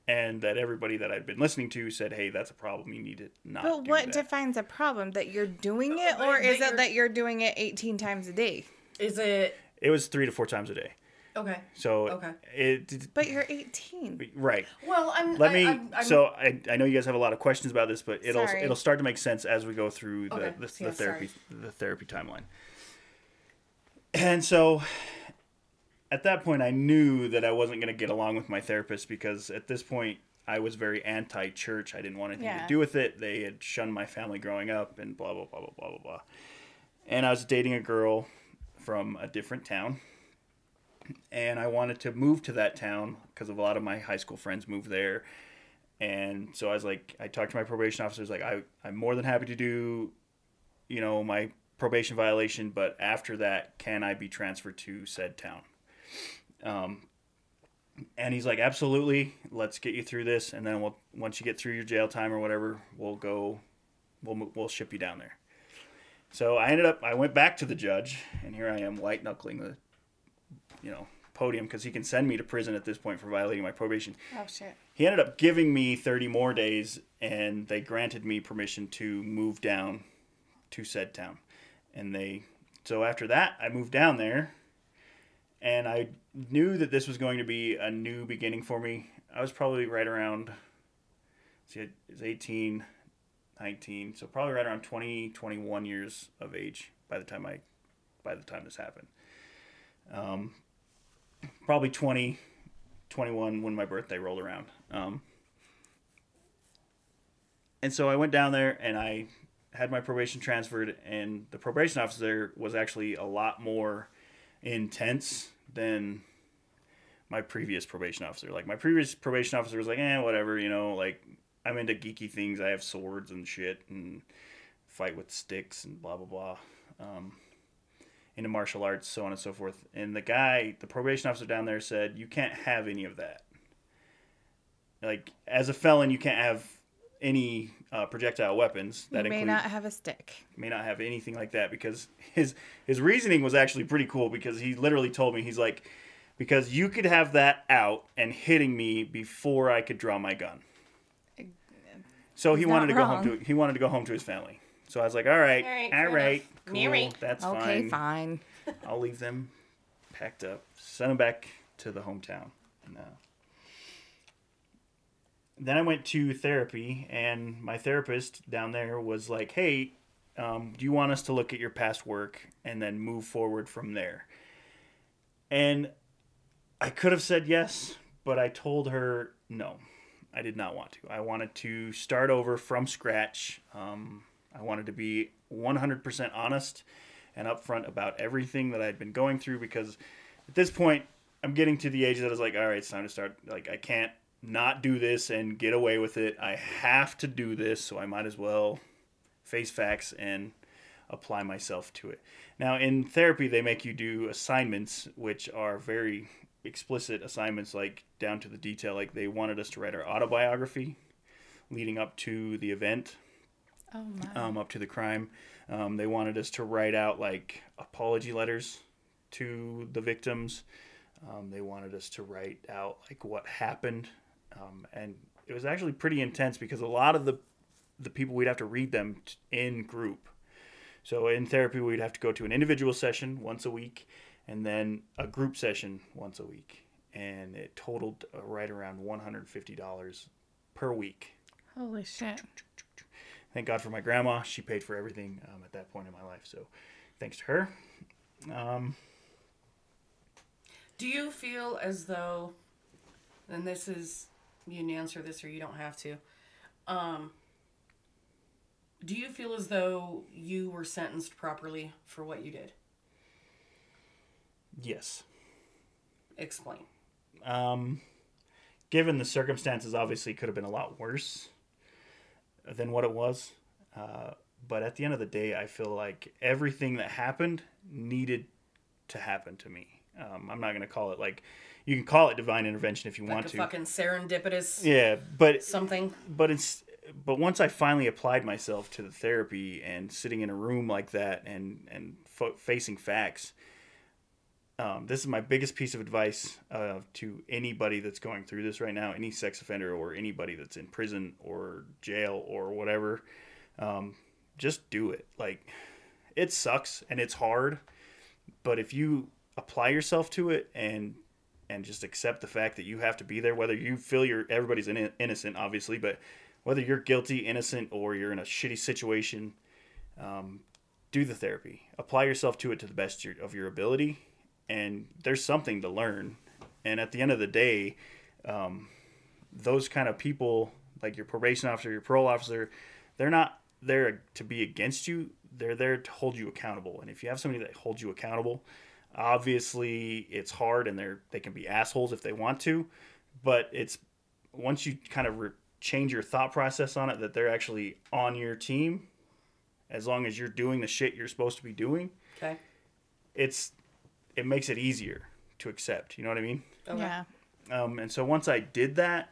And that everybody that I'd been listening to said, "Hey, that's a problem. You need to not." But do what that." defines a problem? That you're doing it, or is it that you're doing it 18 times a day? Is it It was three to four times a day. okay? So Okay. it But you're 18. right. Well, I'm. Let I, me. I'm, I'm, so I, I know you guys have a lot of questions about this, but it'll Sorry. it'll start to make sense as we go through the Okay. the, Yeah, therapy sorry. the therapy timeline. And so, at that point, I knew that I wasn't going to get along with my therapist because at this point I was very anti-church. I didn't want anything Yeah. to do with it. They had shunned my family growing up, and blah blah blah blah blah blah blah. And I was dating a girl from a different town and I wanted to move to that town because of a lot of my high school friends moved there. And so I was like, I talked to my probation officer. I was like, I, I'm more than happy to do, you know, my probation violation, but after that, can I be transferred to said town? Um, and he's like, absolutely. Let's get you through this, and then we'll once you get through your jail time or whatever, we'll go, we'll we'll ship you down there. So I ended up, I went back to the judge, and here I am, white knuckling the you know podium because he can send me to prison at this point for violating my probation. Oh shit. He ended up giving me 30 more days and they granted me permission to move down to said town. And they so after that I moved down there and I knew that this was going to be a new beginning for me. I was probably right around see it was 18 19 so probably right around 20 21 years of age by the time I by the time this happened. Um, probably 20, 21 when my birthday rolled around. Um, and so I went down there and I had my probation transferred, and the probation officer was actually a lot more intense than my previous probation officer. Like my previous probation officer was like, eh, whatever, you know, like I'm into geeky things. I have swords and shit and fight with sticks and blah blah blah. Um, into martial arts, so on and so forth. And the guy, the probation officer down there said, you can't have any of that. Like as a felon, you can't have any uh, projectile weapons. That you may include not have a stick. may not have anything like that because his his reasoning was actually pretty cool because he literally told me he's like because you could have that out and hitting me before I could draw my gun. So he He's wanted to not go home to he wanted to go home to his family. So I was like, all right, All right, all fair right, enough. cool, Mary. that's Okay, fine. Okay, fine. I'll leave them packed up, send them back to the hometown. And, uh, then I went to therapy, and my therapist down there was like, "Hey, um, do you want us to look at your past work and then move forward from there?" And I could have said yes, but I told her no. I did not want to. I wanted to start over from scratch. Um, I wanted to be 100% honest and upfront about everything that I'd been going through because at this point, I'm getting to the age that I was like, all right, it's time to start. Like, I can't not do this and get away with it. I have to do this, so I might as well face facts and apply myself to it. Now, in therapy, they make you do assignments, which are very explicit assignments, like down to the detail. Like, they wanted us to write our autobiography leading up to the event Oh my. um, up to the crime. Um, they wanted us to write out like apology letters to the victims. Um, they wanted us to write out like what happened, um, and it was actually pretty intense because a lot of the the people we'd have to read them t- in group. So in therapy, we'd have to go to an individual session once a week, and then a group session once a week, and it totaled uh, right around one hundred fifty dollars per week. Holy shit! Thank God for my grandma; she paid for everything um, at that point in my life. So, thanks to her. Um, Do you feel as though, and this is you can answer this or you don't have to. Um, do you feel as though you were sentenced properly for what you did? yes. Explain. Um, given the circumstances, obviously, could have been a lot worse than what it was. Uh, but at the end of the day, I feel like everything that happened needed to happen to me. Um, I'm not going to call it like you can call it divine intervention if you Like want a to. fucking serendipitous Yeah, but something. but it's but once I finally applied myself to the therapy and sitting in a room like that and and fo- facing facts, um, this is my biggest piece of advice uh, to anybody that's going through this right now, any sex offender or anybody that's in prison or jail or whatever. Um, just do it. Like it sucks and it's hard, but if you apply yourself to it and and just accept the fact that you have to be there, whether you feel you're everybody's in, innocent, obviously, but whether you're guilty, innocent, or you're in a shitty situation, um, do the therapy. Apply yourself to it to the best of your ability, and there's something to learn. And at the end of the day, um, those kind of people, like your probation officer, your parole officer, they're not there to be against you. They're there to hold you accountable. And if you have somebody that holds you accountable, obviously it's hard and they're they can be assholes if they want to, but it's once you kind of re- change your thought process on it that they're actually on your team as long as you're doing the shit you're supposed to be doing Okay. it's it makes it easier to accept you know what i mean Okay. Yeah. um, and so once i did that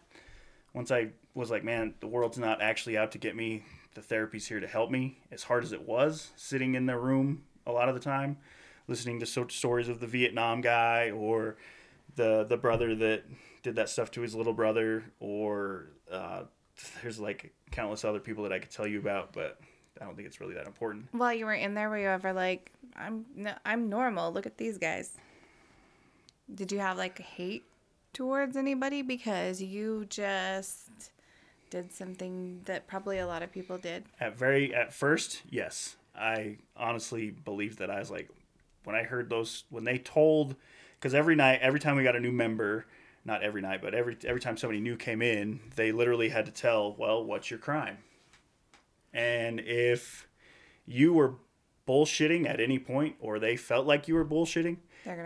once i was like man the world's not actually out to get me the therapy's here to help me as hard as it was sitting in the room a lot of the time listening to so- stories of the vietnam guy or the the brother that did that stuff to his little brother or uh, there's like countless other people that i could tell you about but i don't think it's really that important While you were in there, were you ever like, I'm no, I'm normal. Look at these guys. Did you have like hate towards anybody because you just did something that probably a lot of people did? at very at first yes i honestly believed that i was like when i heard those when they told because every night every time we got a new member not every night but every every time somebody new came in they literally had to tell well what's your crime? And if you were bullshitting at any point or they felt like you were bullshitting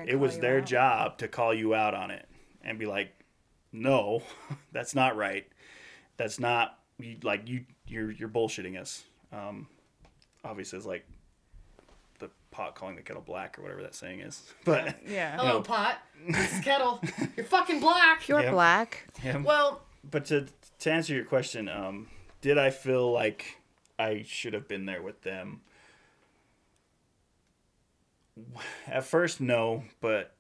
it was their out. job to call you out on it and be like no that's not right. That's not you, like you you're you're bullshitting us. Um obviously it's like pot calling the kettle black or whatever that saying is but Yeah. Hello, No. pot. This is Kettle. You're fucking black. You're Yeah. black. yeah. Well, but to to answer your question um did i feel like i should have been there with them at first no but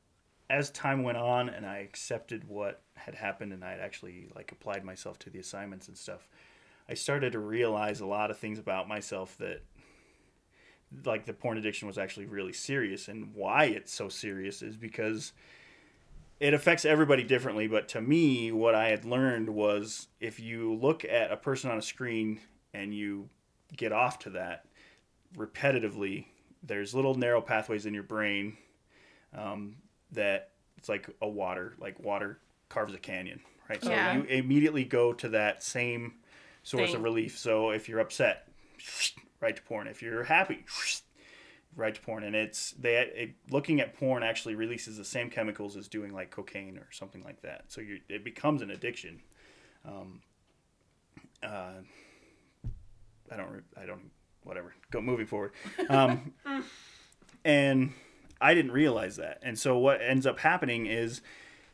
as time went on and i accepted what had happened and i had actually like applied myself to the assignments and stuff i started to realize a lot of things about myself that like the porn addiction was actually really serious and why it's so serious is because it affects everybody differently but to me what i had learned was if you look at a person on a screen and you get off to that repetitively there's little narrow pathways in your brain um, that it's like a water like water carves a canyon right so Yeah. you immediately go to that same source Thing. of relief so if you're upset right to porn. If you're happy right to porn. And it's they it, looking at porn actually releases the same chemicals as doing like cocaine or something like that. So you it becomes an addiction. Um, uh, i don't i don't whatever. Go moving forward. Um, and i didn't realize that. And so what ends up happening is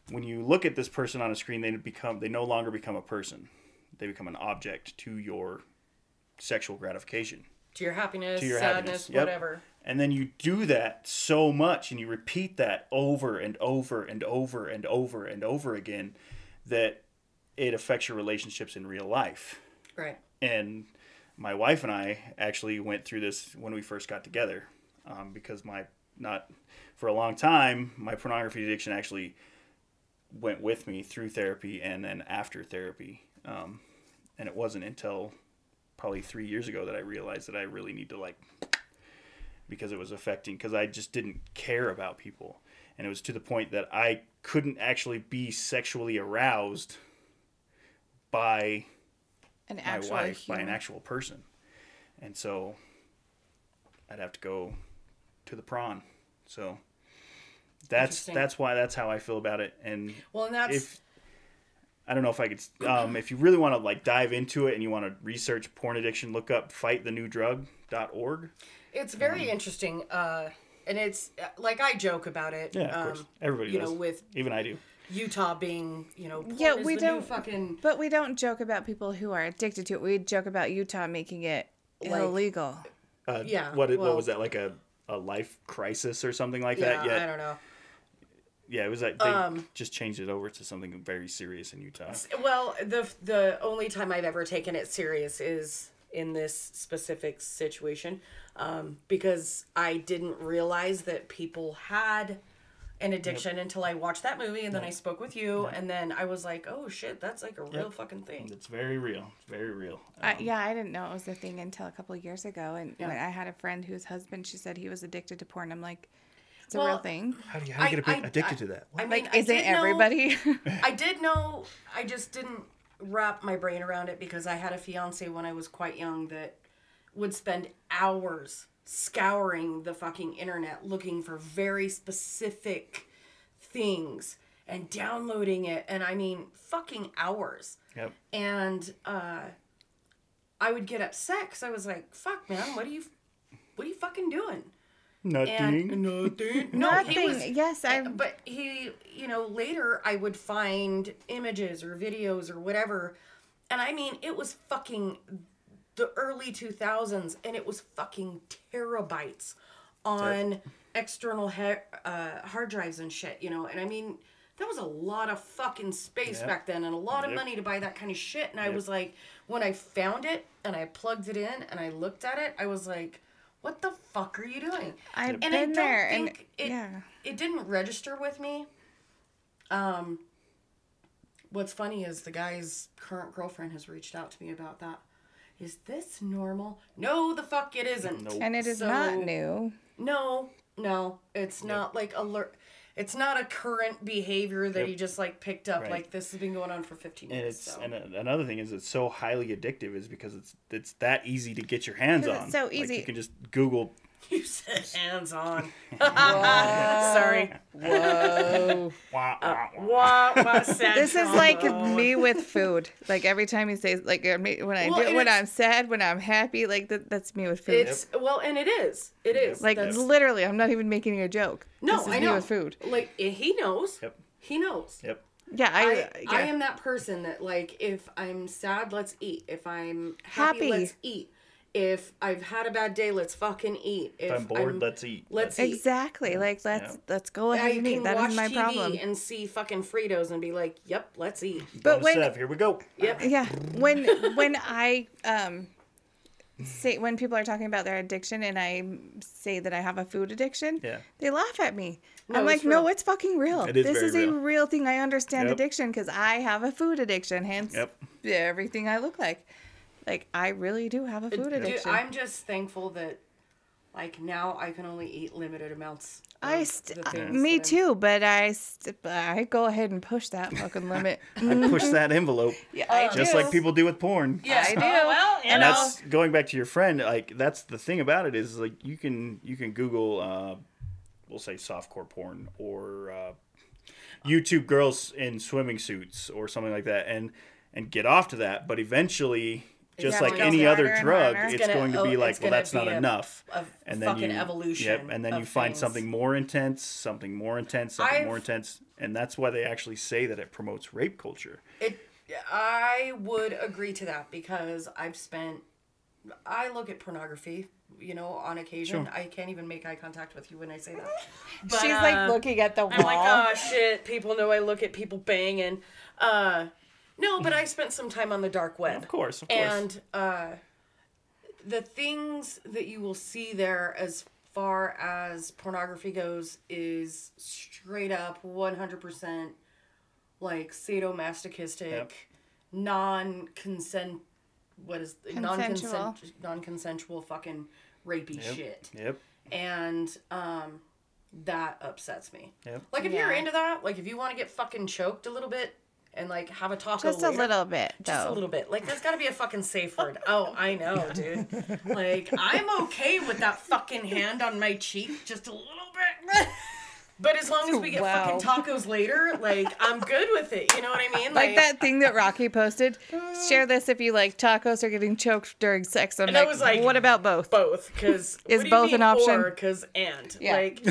when you look at this person on a screen they become they no longer become a person. They become an object to your sexual gratification to your happiness, To your sadness, happiness, yep. whatever. and then you do that so much and you repeat that over and over and over and over and over again that it affects your relationships in real life. Right. And my wife and I actually went through this when we first got together, um, because my not for a long time my pornography addiction actually went with me through therapy and then after therapy, um, and it wasn't until probably three years ago that I realized that I really need to like because it was affecting because I just didn't care about people. And it was to the point that I couldn't actually be sexually aroused by An my actual wife by an actual person. And so I'd have to go to the prawn. So that's that's why that's how I feel about it. And Well, and that's if I don't know if I could um, if you really want to like dive into it and you want to research porn addiction look up fightthenewdrug.org it's very interesting. Uh, and it's uh, like I joke about it. yeah of um, course everybody you does know, with even I do Utah being, you know, porn Yeah, is we the don't- fucking But we don't joke about people who are addicted to it. We joke about Utah making it Like- illegal. uh, Yeah, what what was that like a a life crisis or something like yeah, that yeah I don't know. Yeah it was like they Um, just changed it over to something very serious in Utah Well, the the only time I've ever taken it serious is in this specific situation, um, because I didn't realize that people had an addiction until I watched that movie, and then I spoke with you, and then I was like, oh shit, that's like a real fucking thing. it's very real it's very real I, Um, yeah, I didn't know it was a thing until a couple of years ago. And Yeah. when I had a friend whose husband, she said he was addicted to porn. I'm like, it's a real thing. how do you, how do you I- get a bit I- addicted I- to that I mean, Like, I isn't did know- everybody? I did know. I just didn't wrap my brain around it because I had a fiance when I was quite young that would spend hours scouring the fucking internet looking for very specific things and downloading it and I mean fucking hours. yep And uh I would get upset cuz I was like, "Fuck, man, what are you what are you fucking doing?" Nothing And nothing. No, he Nothing. was yes, I. but he, you know, later I would find images or videos or whatever. And I mean, it was fucking the early 2000s and it was fucking terabytes on external ha- uh, hard drives and shit, you know. And I mean, that was a lot of fucking space Yep. back then and a lot of Yep. money to buy that kind of shit. And I was like, when I found it and I plugged it in and I looked at it, I was like, what the fuck are you doing? I've and I been don't there, think and it, yeah. it didn't register with me. Um, what's funny is the guy's current girlfriend has reached out to me about that. Is this normal? No, the fuck it isn't. Nope. And it is So- not new. No, no, it's not like alert. It's not a current behavior that Yep. he just like picked up. Right. Like this has been going on for fifteen and years. it's so. and a- another thing is it's so highly addictive is because it's it's that easy to get your hands on. it's so Like, easy. you can just Google. you said hands on. Sorry. Whoa. Wah, wah, wah. Wah, wah, sad this is like trombone. me with food. Like every time he says, like uh, me- when I Well, do, and when it's- I'm sad, when I'm happy, like that, that's me with food. It's well, and it is. It is. like That's- literally, I'm not even making a joke. No, this is I me know. with food. Like eh, he knows. Yep. He knows. Yep. Yeah, I, I, yeah. I am that person that like if I'm sad, let's eat. If I'm happy, Happy. let's eat. If I've had a bad day, let's fucking eat. If, If I'm bored, let's eat. let's That's- eat. exactly like let's Yeah. let's go I ahead and can eat. That watch is my TV problem. and see fucking Fritos and be like, "Yep, let's eat." But Bonus when Sev, here we go. Yep. yeah, when when I um say when people are talking about their addiction and I say that I have a food addiction, Yeah. they laugh at me. No, I'm it's like, no, it's fucking real. It is this is real. a real thing. I understand Yep. addiction because I have a food addiction. Hence, Yep. everything I look like. Like I really do have a food Dude, addiction. I'm just thankful that, like, now I can only eat limited amounts. I of st- uh, me too, but I st- I go ahead and push that fucking limit. I push that envelope yeah, I just do. like people do with porn. Yeah, I do. well, you and know. that's going back to your friend like that's the thing about it is like you can you can google uh we'll say softcore porn or uh youtube girls in swimming suits or something like that and and get off to that but eventually just Yeah, like like any other drug it's, It's gonna- going to oh, be like it's well that's not a- enough a and then fucking you evolution yep and then you find things. something more intense something more intense something I've- more intense and that's why they actually say that it promotes rape culture It, I would agree to that because I've spent. I look at pornography, you know, on occasion. Sure. I can't even make eye contact with you when I say that. But, She's uh, like looking at the wall. I'm like, oh shit! People know I look at people banging. Uh, no, but I spent some time on the dark web. of course of course And uh, the things that you will see there as far as pornography goes is straight up 100% like sadomasochistic Yep. non-consent what is non-consent non-consensual fucking rapey Yep. shit Yep. and um that upsets me Yep. like if you're into that like if you want to get fucking choked a little bit and like have a taco Just a little bit, though. just a little bit. Like there's got to be a fucking safe word. Oh, I know, dude. Like I'm okay with that fucking hand on my cheek just a little bit. But as long as we get Wow. fucking tacos later, like I'm good with it. You know what I mean? Like that thing that Rocky posted. Share this if you like tacos or getting choked during sex. I'm And I like, was like, what about both? both because Is both an option? Because and Yeah. like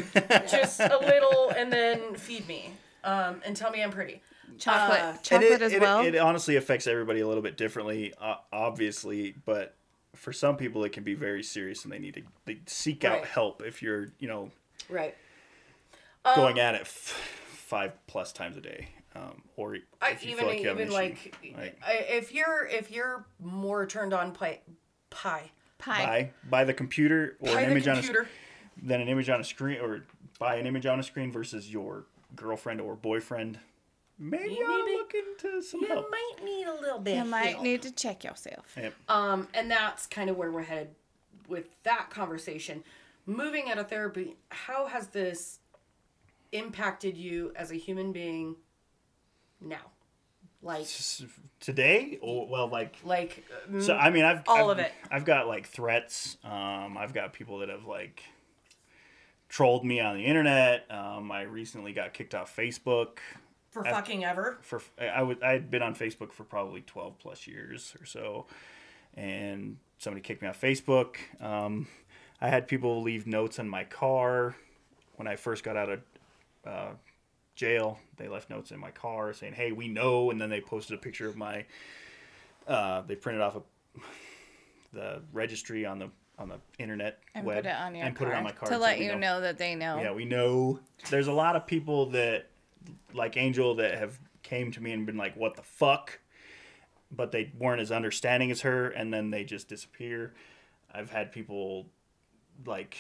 just a little and then feed me um, and tell me I'm pretty. Chocolate, Uh, chocolate it, as it- well. It, honestly affects everybody a little bit differently, uh, obviously, but for some people it can be very serious and they need to they seek out Right. help if you're, you know, Right. going at it f- five plus times a day. Um, or if I, you even feel like you have an even issue. like, Like- I, if you're if you're more turned on pie pie Pie. by by the computer or by an the image on a computer. than an image on a screen or by an image on a screen versus your girlfriend or boyfriend. Maybe You I'll maybe- look into some help. You help. might need a little bit. You might help. need to check yourself. Yep. Um, and that's kind of where we're headed with that conversation. Moving out of therapy, how has this impacted you as a human being now? Like, S- Today, or well, like like, mm, So I mean, I've All I've- of it. I've got like threats. Um, I've got people that have like trolled me on the internet. Um, I recently got kicked off Facebook for I've- fucking ever. for I would I had been on Facebook for probably twelve plus years or so, and somebody kicked me off Facebook. Um, I had people leave notes in my car when I first got out of uh, jail. They left notes in my car saying, "Hey, we know," and then they posted a picture of my. Uh, they printed off a, the registry on the on the internet And web put it on your and put card it on my card to let you know. that they know. yeah, we know. There's a lot of people that, like Angel, that have came to me and been like, "What the fuck," but they weren't as understanding as her, and then they just disappear. I've had people, like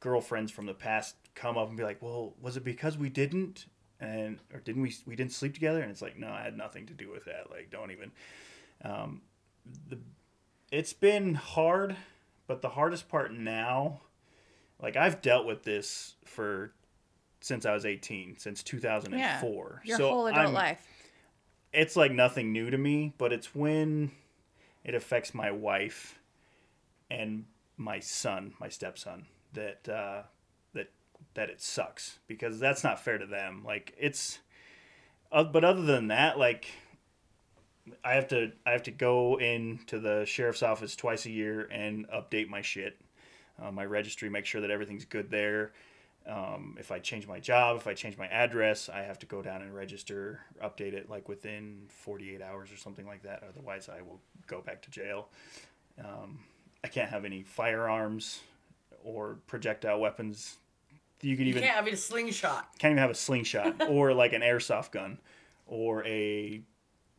girlfriends from the past, come up and be like, "Well, was it because we didn't?" And or didn't we we didn't sleep together? And it's like, no, I had nothing to do with that. Like, don't even. Um, the it's been hard, but the hardest part now like I've dealt with this for since I was 18, since 2004. Your so whole adult I'm- life. It's like nothing new to me, but it's when it affects my wife and my son, my stepson, that uh, that that it sucks because that's not fair to them. Like it's, uh, but other than that, like I have to I have to go into the sheriff's office twice a year and update my shit, uh, my registry, make sure that everything's good there. Um, if I change my job, if I change my address, I have to go down and register, update it like within 48 hours or something like that. Otherwise, I will go back to jail. Um, I can't have any firearms or projectile weapons. You could You even can't have a slingshot. can't even have a slingshot or like an airsoft gun or a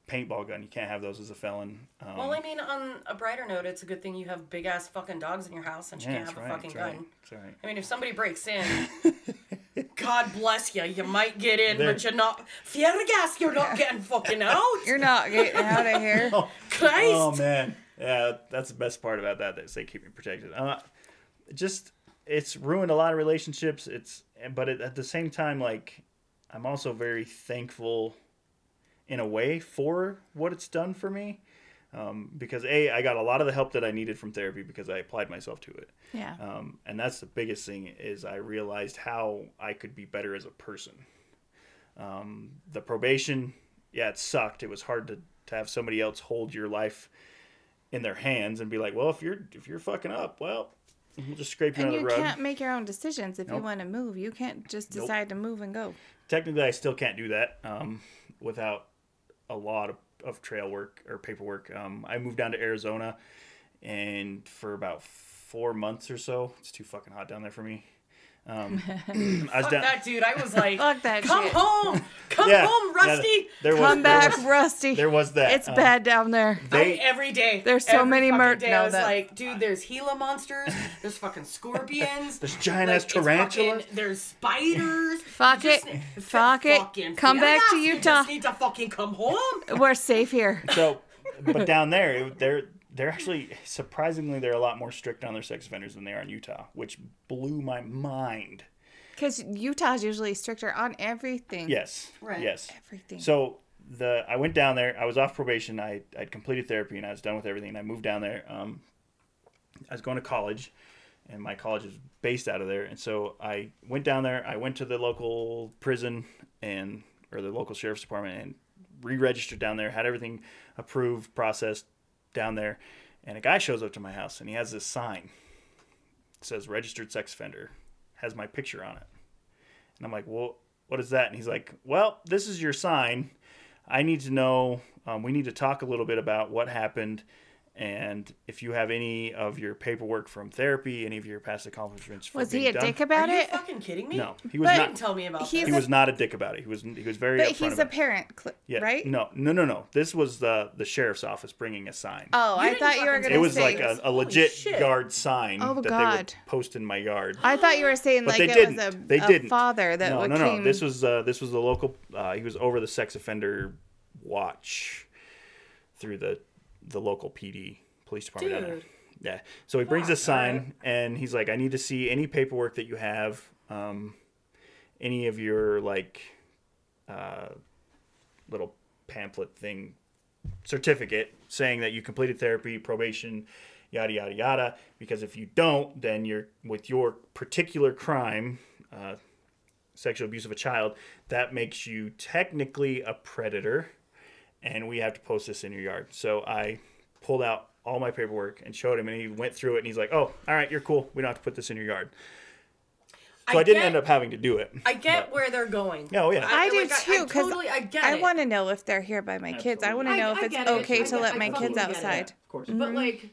paintball gun. You can't have those as a felon. Um, Well, I mean, on a brighter note, it's a good thing you have big ass fucking dogs in your house and you yeah, can't that's have a fucking That's gun. right. That's right. I mean, if somebody breaks in, God bless you. You might get in, There- but you're not. Fiergas, you're not getting fucking out. You're not getting out of here. Christ. Oh man, yeah, that's the best part about that. That they keep me protected. Uh, just it's ruined a lot of relationships. It's but it, at the same time, like I'm also very thankful in a way for what it's done for me. Um, because a I got a lot of the help that I needed from therapy because I applied myself to it. Yeah. Um, and that's the biggest thing is I realized how I could be better as a person. Um, the probation, yeah, it sucked. It was hard to, to have somebody else hold your life in their hands and be like, well, if you're if you're fucking up, well, we'll just scrape you And under you the rug. can't make your own decisions if you want to move. You can't just Nope. decide to move and go. Technically, I still can't do that um, without a lot of, of trail work or paperwork. Um, I moved down to Arizona, and for about four months or so, it's too fucking hot down there for me. Um, I was Fuck down. that dude. I was like, Fuck that come shit. home, come Yeah, home, yeah, Rusty. there was, Come there back, was- Rusty. There was that. It's um, bad down there. They, I, every day. There's so every many fucking mer- day, no, I was that- like, dude, there's Gila monsters. There's fucking scorpions. There's giant ass it's tarantulas. fucking- There's spiders. Fuck You just it. need- Fuck it. fucking Come back to you Utah. just need to fucking come home. We're safe here. So, but down there, it- they're they're actually surprisingly they're a lot more strict on their sex offenders than they are in Utah, which blew my mind. Because Utah's usually stricter on everything. Yes. Right. Yes. Everything. So the I went down there. I was off probation. I I'd completed therapy and I was done with everything. And I moved down there. Um, I was going to college, and my college is based out of there. And so I went down there. I went to the local prison and or the local sheriff's department and re-registered down there. Had everything approved, processed down there. And a guy shows up to my house and he has this sign. It says registered sex offender. Has my picture on it. And I'm like, well, what is that? And he's like, well, this is your sign. I need to know. Um, we need to talk a little bit about what happened, and if you have any of your paperwork from therapy, any of your past accomplishments. Was he a done. dick about it? Are you fucking kidding me? No, he was but not. didn't tell me about He's He this. was not a dick about it. He was. He was very. But he's a parent, cl- Yeah. right? No, no, no, no. This was the the sheriff's office bringing a sign. Oh, You I thought you were fucking gonna say. it was like a, a legit shit. yard sign Oh, that they God. would post in my yard. I thought you were saying like they it didn't. was a, they a didn't. father that no, would no, no. came. This was uh, this was the local. Uh, he was over the sex offender watch through the the local PD police department. down there. Yeah. So he brings a sign alright. and he's like, I need to see any paperwork that you have, um, any of your like uh, little pamphlet thing certificate saying that you completed therapy, probation, yada yada yada. Because if you don't, then you're with your particular crime, uh, sexual abuse of a child, that makes you technically a predator, and we have to post this in your yard. So I pulled out all my paperwork and showed him, and he went through it, and he's like, "Oh, all right, you're cool. We don't have to put this in your yard." So I, didn't get- end up having to do it. I get but- where they're going. Oh, yeah. I do like, too, because totally, I get I want to know if they're here by my kids. I want to know I if it's get it. okay I to get- let I my kids get it. outside. Of course, But mm-hmm. like,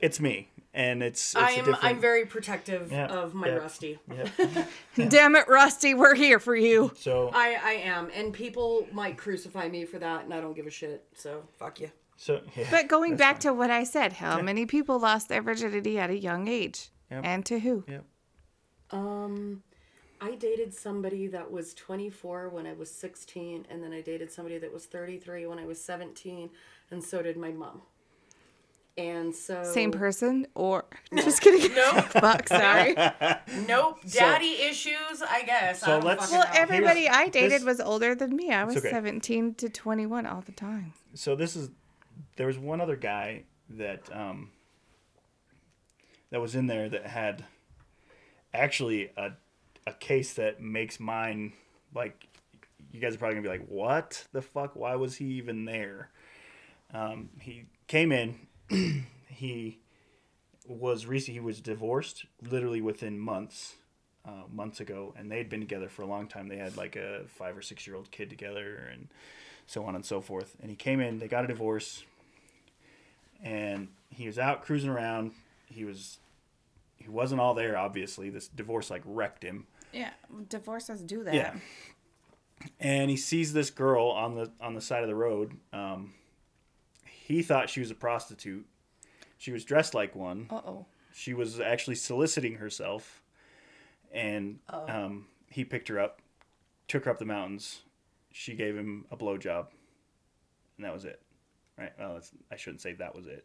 it's me, and it's, it's a I'm different. I'm very protective Yeah, of my yeah. Rusty. Yep. Damn it, Rusty, we're here for you. So I I am, and people might crucify me for that, and I don't give a shit. So fuck you. so yeah. But going back to what I said, how many people lost their virginity at a young age? Yep. And to who? Yep. Um, I dated somebody that was 24 when I was 16, and then I dated somebody that was 33 when I was 17, and so did my mom. And so Same person or just kidding. Nope. Fuck, sorry. Nope. Daddy issues, I guess. So I don't let's- fucking Well, know. everybody I dated this- was older than me. I was okay. 17 to 21 all the time. so this is there was one other guy that um that was in there that had actually a a case that makes mine like you guys are probably gonna be like what the fuck why was he even there um he came in he was recent he was divorced literally within months uh, months ago and they'd been together for a long time they had like a five or six year old kid together and so on and so forth. And he came in, they got a divorce, and he was out cruising around. He was he wasn't all there, obviously. This divorce like wrecked him. Yeah, divorces do that. Yeah. And he sees this girl on the on the side of the road. Um, he thought she was a prostitute. She was dressed like one. Uh oh. She was actually soliciting herself, and um, he picked her up, took her up the mountains. She gave him a blowjob, and that was it. Right? Well, that's, I shouldn't say that was it,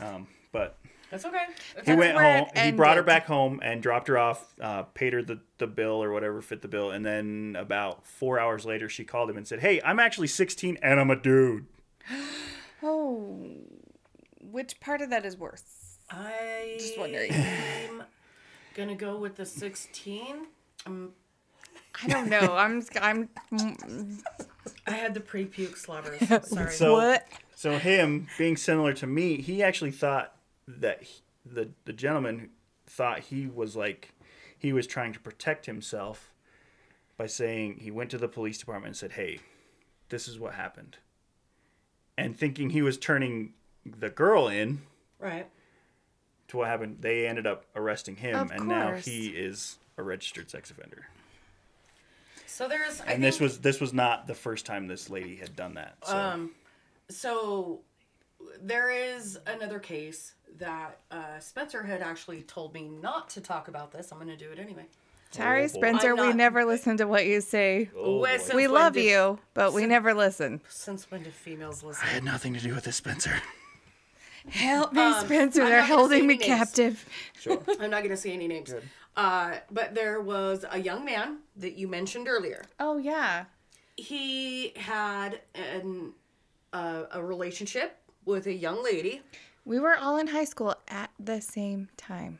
um, but That's okay. he went home. He brought her back home and dropped her off. Uh, paid her the, the bill or whatever fit the bill, and then about four hours later, she called him and said, "Hey, I'm actually 16 and I'm a dude." Oh. Which part of that is worse? I Just wondering. I'm gonna go with the 16. Um, I don't know. I'm I'm I had the pre-puke slobbers. Sorry. So, What? So him being similar to me, he actually thought that he, the the gentleman thought he was like he was trying to protect himself by saying he went to the police department and said, "Hey, this is what happened," and thinking he was turning the girl in, right. to what happened. They ended up arresting him, Of and now he is a registered sex offender. So there's. I And this think- was this was not the first time this lady had done that. So Um, so there is another case that uh, Spencer had actually told me not to talk about this. I'm going to do it anyway. Sorry, Oh. Spencer, I'm we never listen to what you say. Oh, Wes- boy. Since we when love did- you, but we never listen. Since when do females listen? I listen? had nothing to do with this, Spencer. Help me, Um, Spencer. I'm They're not gonna say holding me any names. captive. Sure. I'm not going to say any names. Uh, but there was a young man that you mentioned earlier. Oh, yeah. He had an, uh, a relationship with a young lady. We were all in high school at the same time.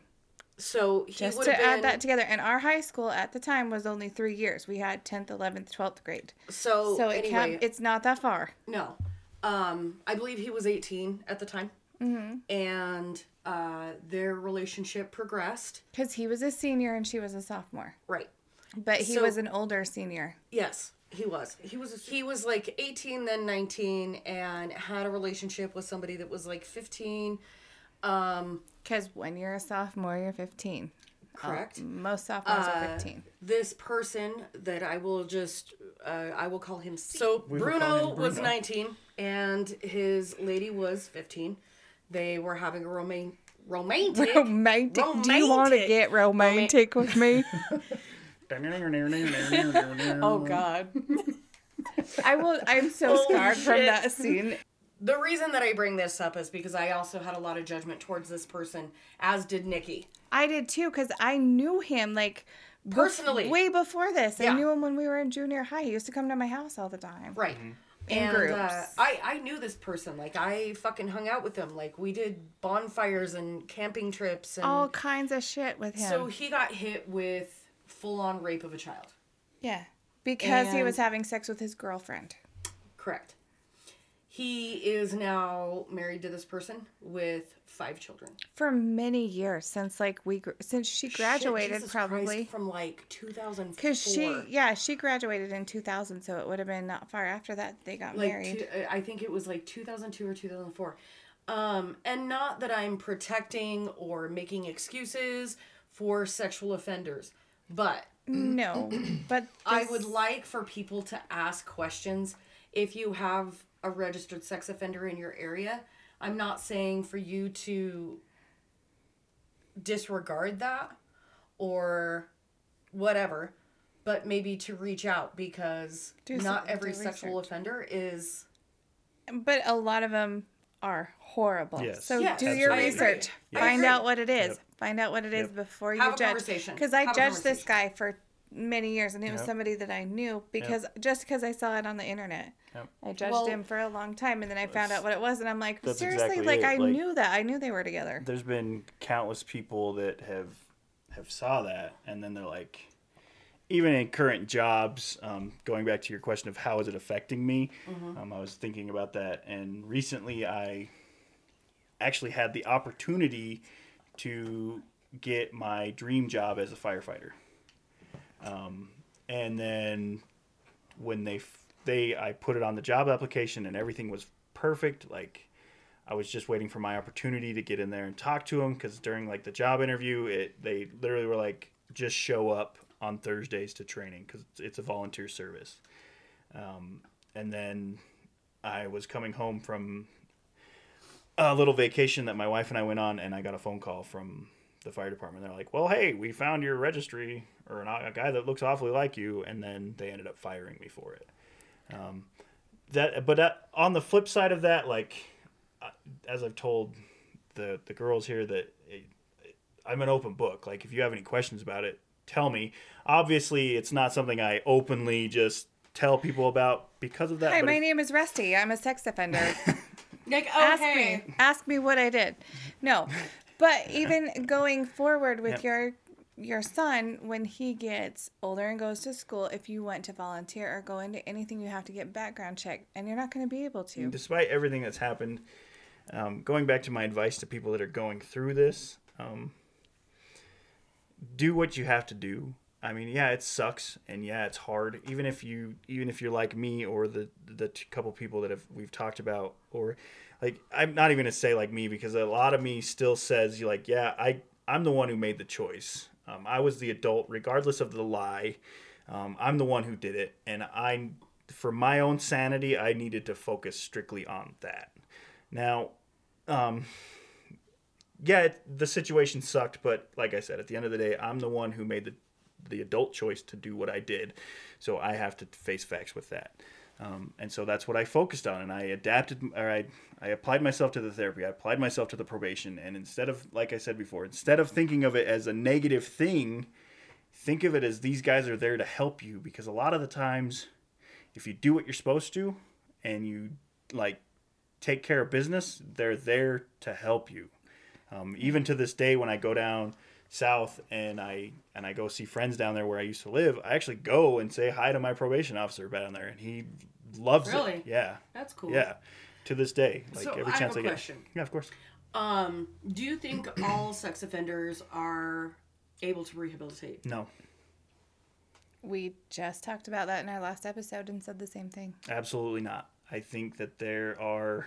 So he Just to have add that together. And our high school at the time was only three years. We had 10th, 11th, 12th grade. So, So it anyway, can't, it's not that far. No. Um, I believe he was 18 at the time. Mm-hmm. And uh, their relationship progressed. Because he was a senior and she was a sophomore. Right. But he So- was an older senior. Yes, he was. He was he was like 18 then 19 and had a relationship with somebody that was like 15. Um, Because when you're a sophomore, you're 15. correct. Most sophomores Uh, are 15. This person that I will just uh, I will call him C. So Bruno, call him was 19 and his lady was 15. They were having a roman- romantic Romantic. Do you want to get romantic with me? Oh god. I will. I'm so Oh, scarred from that scene. The reason that I bring this up is because I also had a lot of judgment towards this person, as did Nikki. I did too, because I knew him like bef- Personally. way before this. Yeah. I knew him when we were in junior high. He used to come to my house all the time. Right. In and groups. Uh, I, I knew this person. Like, I fucking hung out with him. Like, we did bonfires and camping trips. And All kinds of shit with him. so he got hit with full on rape of a child. yeah, because he was having sex with his girlfriend. Correct. He is now married to this person with five children. for many years since like we since she graduated Shit, Jesus Christ, probably from like 2004. because she yeah she graduated in 2000 so it would have been not far after that they got like married two, I think it was like 2002 or 2004. Um, and not that I'm protecting or making excuses for sexual offenders, but no but I would like for people to ask questions if you have a registered sex offender in your area. I'm not saying for you to disregard that or whatever, but maybe to reach out because Do not some- every sexual research. offender is but a lot of them are horrible Yes. so Yes, do your I research I find out what it is Yep. find out what it is Yep. before you Have a judge because i Have judged this guy for many years and it was somebody that i knew because just because i saw it on the internet Yep. I judged Well- him for a long time, and then I found out what it was, and I'm like, seriously, exactly like it, I like- knew that, I knew they were together. There's been countless people that have have saw that, and then they're like, even in current jobs. Um, going back to your question of how is it affecting me, um, I was thinking about that, and recently I actually had the opportunity to get my dream job as a firefighter. Um, and then when they they I put it on the job application and everything was perfect, like I was just waiting for my opportunity to get in there and talk to them because during like the job interview, it they literally were like, just show up on Thursdays to training because it's a volunteer service. Um, and then I was coming home from a little vacation that my wife and I went on, and I got a phone call from the fire department. They're like, "Well, hey, we found your registry or an, a guy that looks awfully like you," and then they ended up firing me for it. Um, that, but that, on the flip side of that, like uh, as I've told the the girls here, that it, I'm an open book. Like if you have any questions about it, tell me. Obviously, it's not something I openly just tell people about because of that. Hi, my if- name is Rusty. I'm a sex offender. Like, ask me. Ask me what I did. No, but even going forward with Yep. your your son when he gets older and goes to school, if you want to volunteer or go into anything, you have to get background checked, and you're not going to be able to. despite everything that's happened, um, going back to my advice to people that are going through this, um, do what you have to do. I mean, yeah, it sucks, and yeah, it's hard. Even if you, even if you're like me or the the couple people that have we've talked about, or like I'm not even gonna say like me because a lot of me still says you like yeah I I'm the one who made the choice. Um, I was the adult, regardless of the lie. Um, I'm the one who did it, and I, for my own sanity, I needed to focus strictly on that. Now, um, yeah, the situation sucked, but like I said, at the end of the day, I'm the one who made the the adult choice to do what I did, so I have to face facts with that. Um, and so that's what I focused on, and I adapted, or I, I applied myself to the therapy. I applied myself to the probation, and instead of, like I said before, instead of thinking of it as a negative thing, think of it as these guys are there to help you. Because a lot of the times, if you do what you're supposed to, and you like take care of business, they're there to help you. Um, even to this day, when I go down south and I and I go see friends down there where I used to live, I actually go and say hi to my probation officer down there, and he loves Really? it. Yeah, That's cool. yeah. To this day, like So, every I have chance a I get. question. Yeah, of course. Um, do you think all sex offenders are able to rehabilitate? No, We just talked about that in our last episode and said the same thing. absolutely not. I think that there are.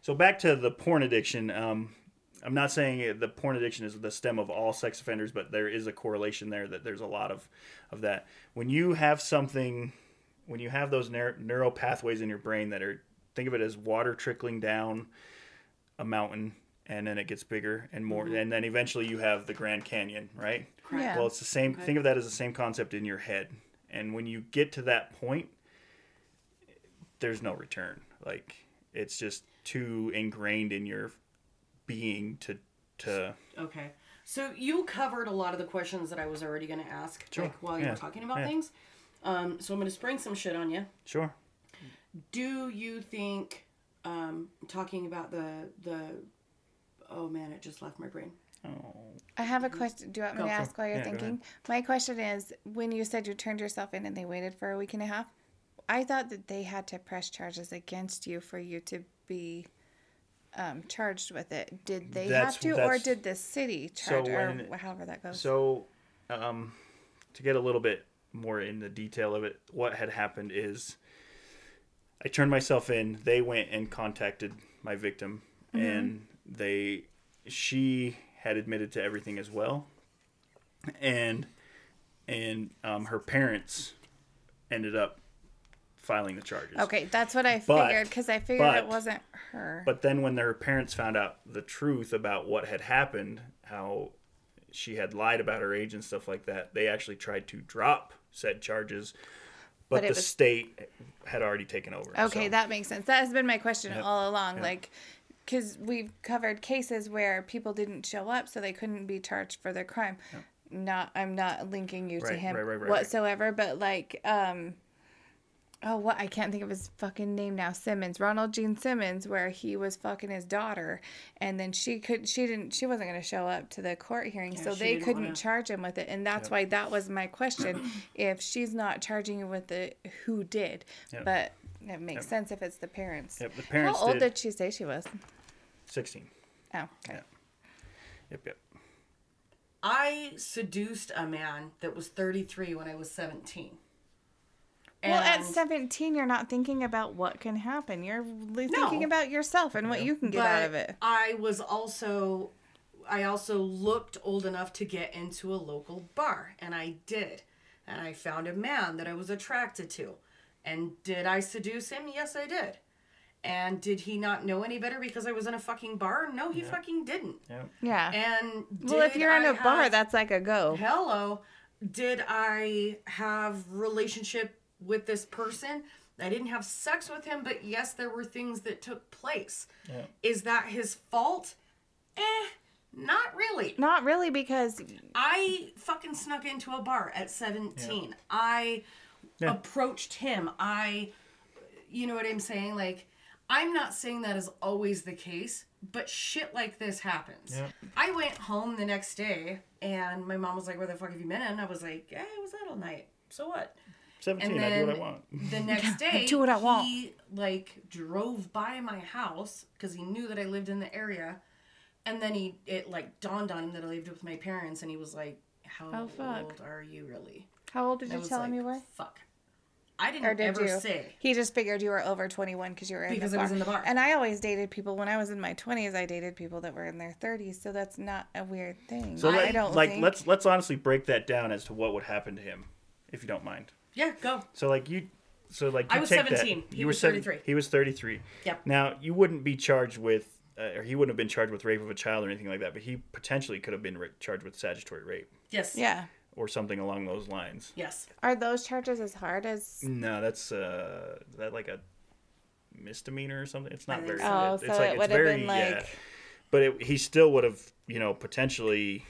So back to the porn addiction. Um, I'm not saying the porn addiction is the stem of all sex offenders, but there is a correlation there that there's a lot of, of that. When you have something, when you have those neur- neural pathways in your brain that are, think of it as water trickling down a mountain, and then it gets bigger and more, and then eventually you have the Grand Canyon, right? Yeah. Well, it's the same. Think of that as the same concept in your head, and when you get to that point, there's no return. Like it's just too ingrained in your being to to. Okay. So you covered a lot of the questions that I was already going to ask, Sure. like while you Yeah. were talking about Yeah. things. Um, so I'm going to spring some shit on you. Sure. Do you think, um, talking about the the, oh man, it just left my brain. Oh, I have a question. Do you want me Go to ask while you're Yeah, thinking? My question is when you said you turned yourself in and they waited for a week and a half, I thought that they had to press charges against you for you to be um, charged with it. Did they That's- have to, or did the city So charge, when- or however that goes? So, um, to get a little bit more in the detail of it, what had happened is I turned myself in. They went and contacted my victim, and they she had admitted to everything as well, and and um, her parents ended up filing the charges. okay, that's what I figured because I figured it wasn't her. But then when their parents found out the truth about what had happened, how she had lied about her age and stuff like that, they actually tried to drop said charges, but, But the was- state had already taken over. Okay, so- that makes sense. That has been my question Yep, all along. yep. Like, because we've covered cases where people didn't show up, so they couldn't be charged for their crime. Not, I'm not linking you to him right, right, right, right. whatsoever, but like, um, oh, what I can't think of his fucking name now. Simmons, Ronald Gene Simmons, where he was fucking his daughter, and then she could, she didn't, she wasn't going to show up to the court hearing, so they couldn't wanna- charge him with it, and that's why that was my question. if she's not charging you with the who did, Yep. but it makes sense if it's the parents. Yep, the parents How old did, did she say she was? 16. Oh, okay. Yeah. Yep, yep. I seduced a man that was 33 when I was 17. Well, at 17, you're not thinking about what can happen. You're li- thinking No. about yourself and what you can get out of it. I was also I also looked old enough to get into a local bar and I did. And I found a man that I was attracted to. And did I seduce him? Yes, I did. And did he not know any better because I was in a fucking bar? No, he fucking didn't. Yep. Yeah. And well, if you're in I a bar, that's like a go. hello did i have relationship with this person. I didn't have sex with him but yes there were things that took place. Yeah. is that his fault? Eh not really. Not really, because i fucking snuck into a bar at 17 i Yeah. approached him. I you know what i'm saying? Like i'm not saying that is always the case but shit like this happens. Yeah. i went home the next day and my mom was like where the fuck have you been? And i was like yeah i was out all night. So what 17, and I do what I want. the next day do what I want. he like drove by my house because he knew that i lived in the area and then he it like dawned on him that i lived with my parents and he was like how Oh, fuck. old are you really how old did I you was tell him like, you were? Fuck. I didn't Or did ever you? say. He just figured you were over 21 because you were in Because the I bar. was in the bar. And I always dated people when I was in my 20s. I dated people that were in their 30s, so that's not a weird thing. So I let, don't like think. let's let's honestly break that down as to what would happen to him, if you don't mind. Yeah, go. So like you, so like I was take 17. That, He you was were 33. He was thirty three. Yep. Now you wouldn't be charged with, uh, or he wouldn't have been charged with rape of a child or anything like that, but he potentially could have been ra- charged with statutory rape Yes. yeah. or something along those lines. Yes. Are those charges as hard as. No, that's uh, is that like a misdemeanor or something? It's not very. so. Oh, it's so like it it's would have very been yeah. like. But it, he still would have, you know, potentially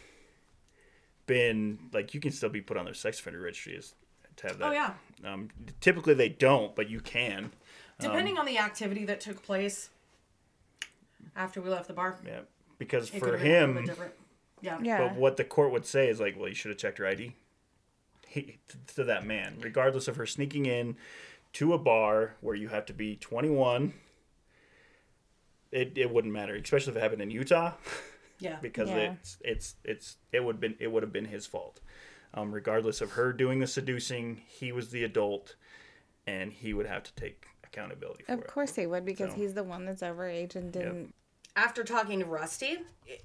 been like you can still be put on their sex offender registry as to have that. Oh yeah. Um, typically they don't, but you can. Depending on the activity that took place after we left the bar, Yeah, because it for could have been a little bit him. Yeah. Yeah. but what the court would say is like, well, you should have checked her ID. He, to that man, regardless of her sneaking in to a bar where you have to be 21, it, it wouldn't matter, especially if it happened in Utah, Yeah. because Yeah. it's it's it's it would been it would have been his fault. Um, regardless of her doing the seducing, he was the adult, and he would have to take accountability for Of it. course he would because So- he's the one that's overage and didn't. After talking to Rusty,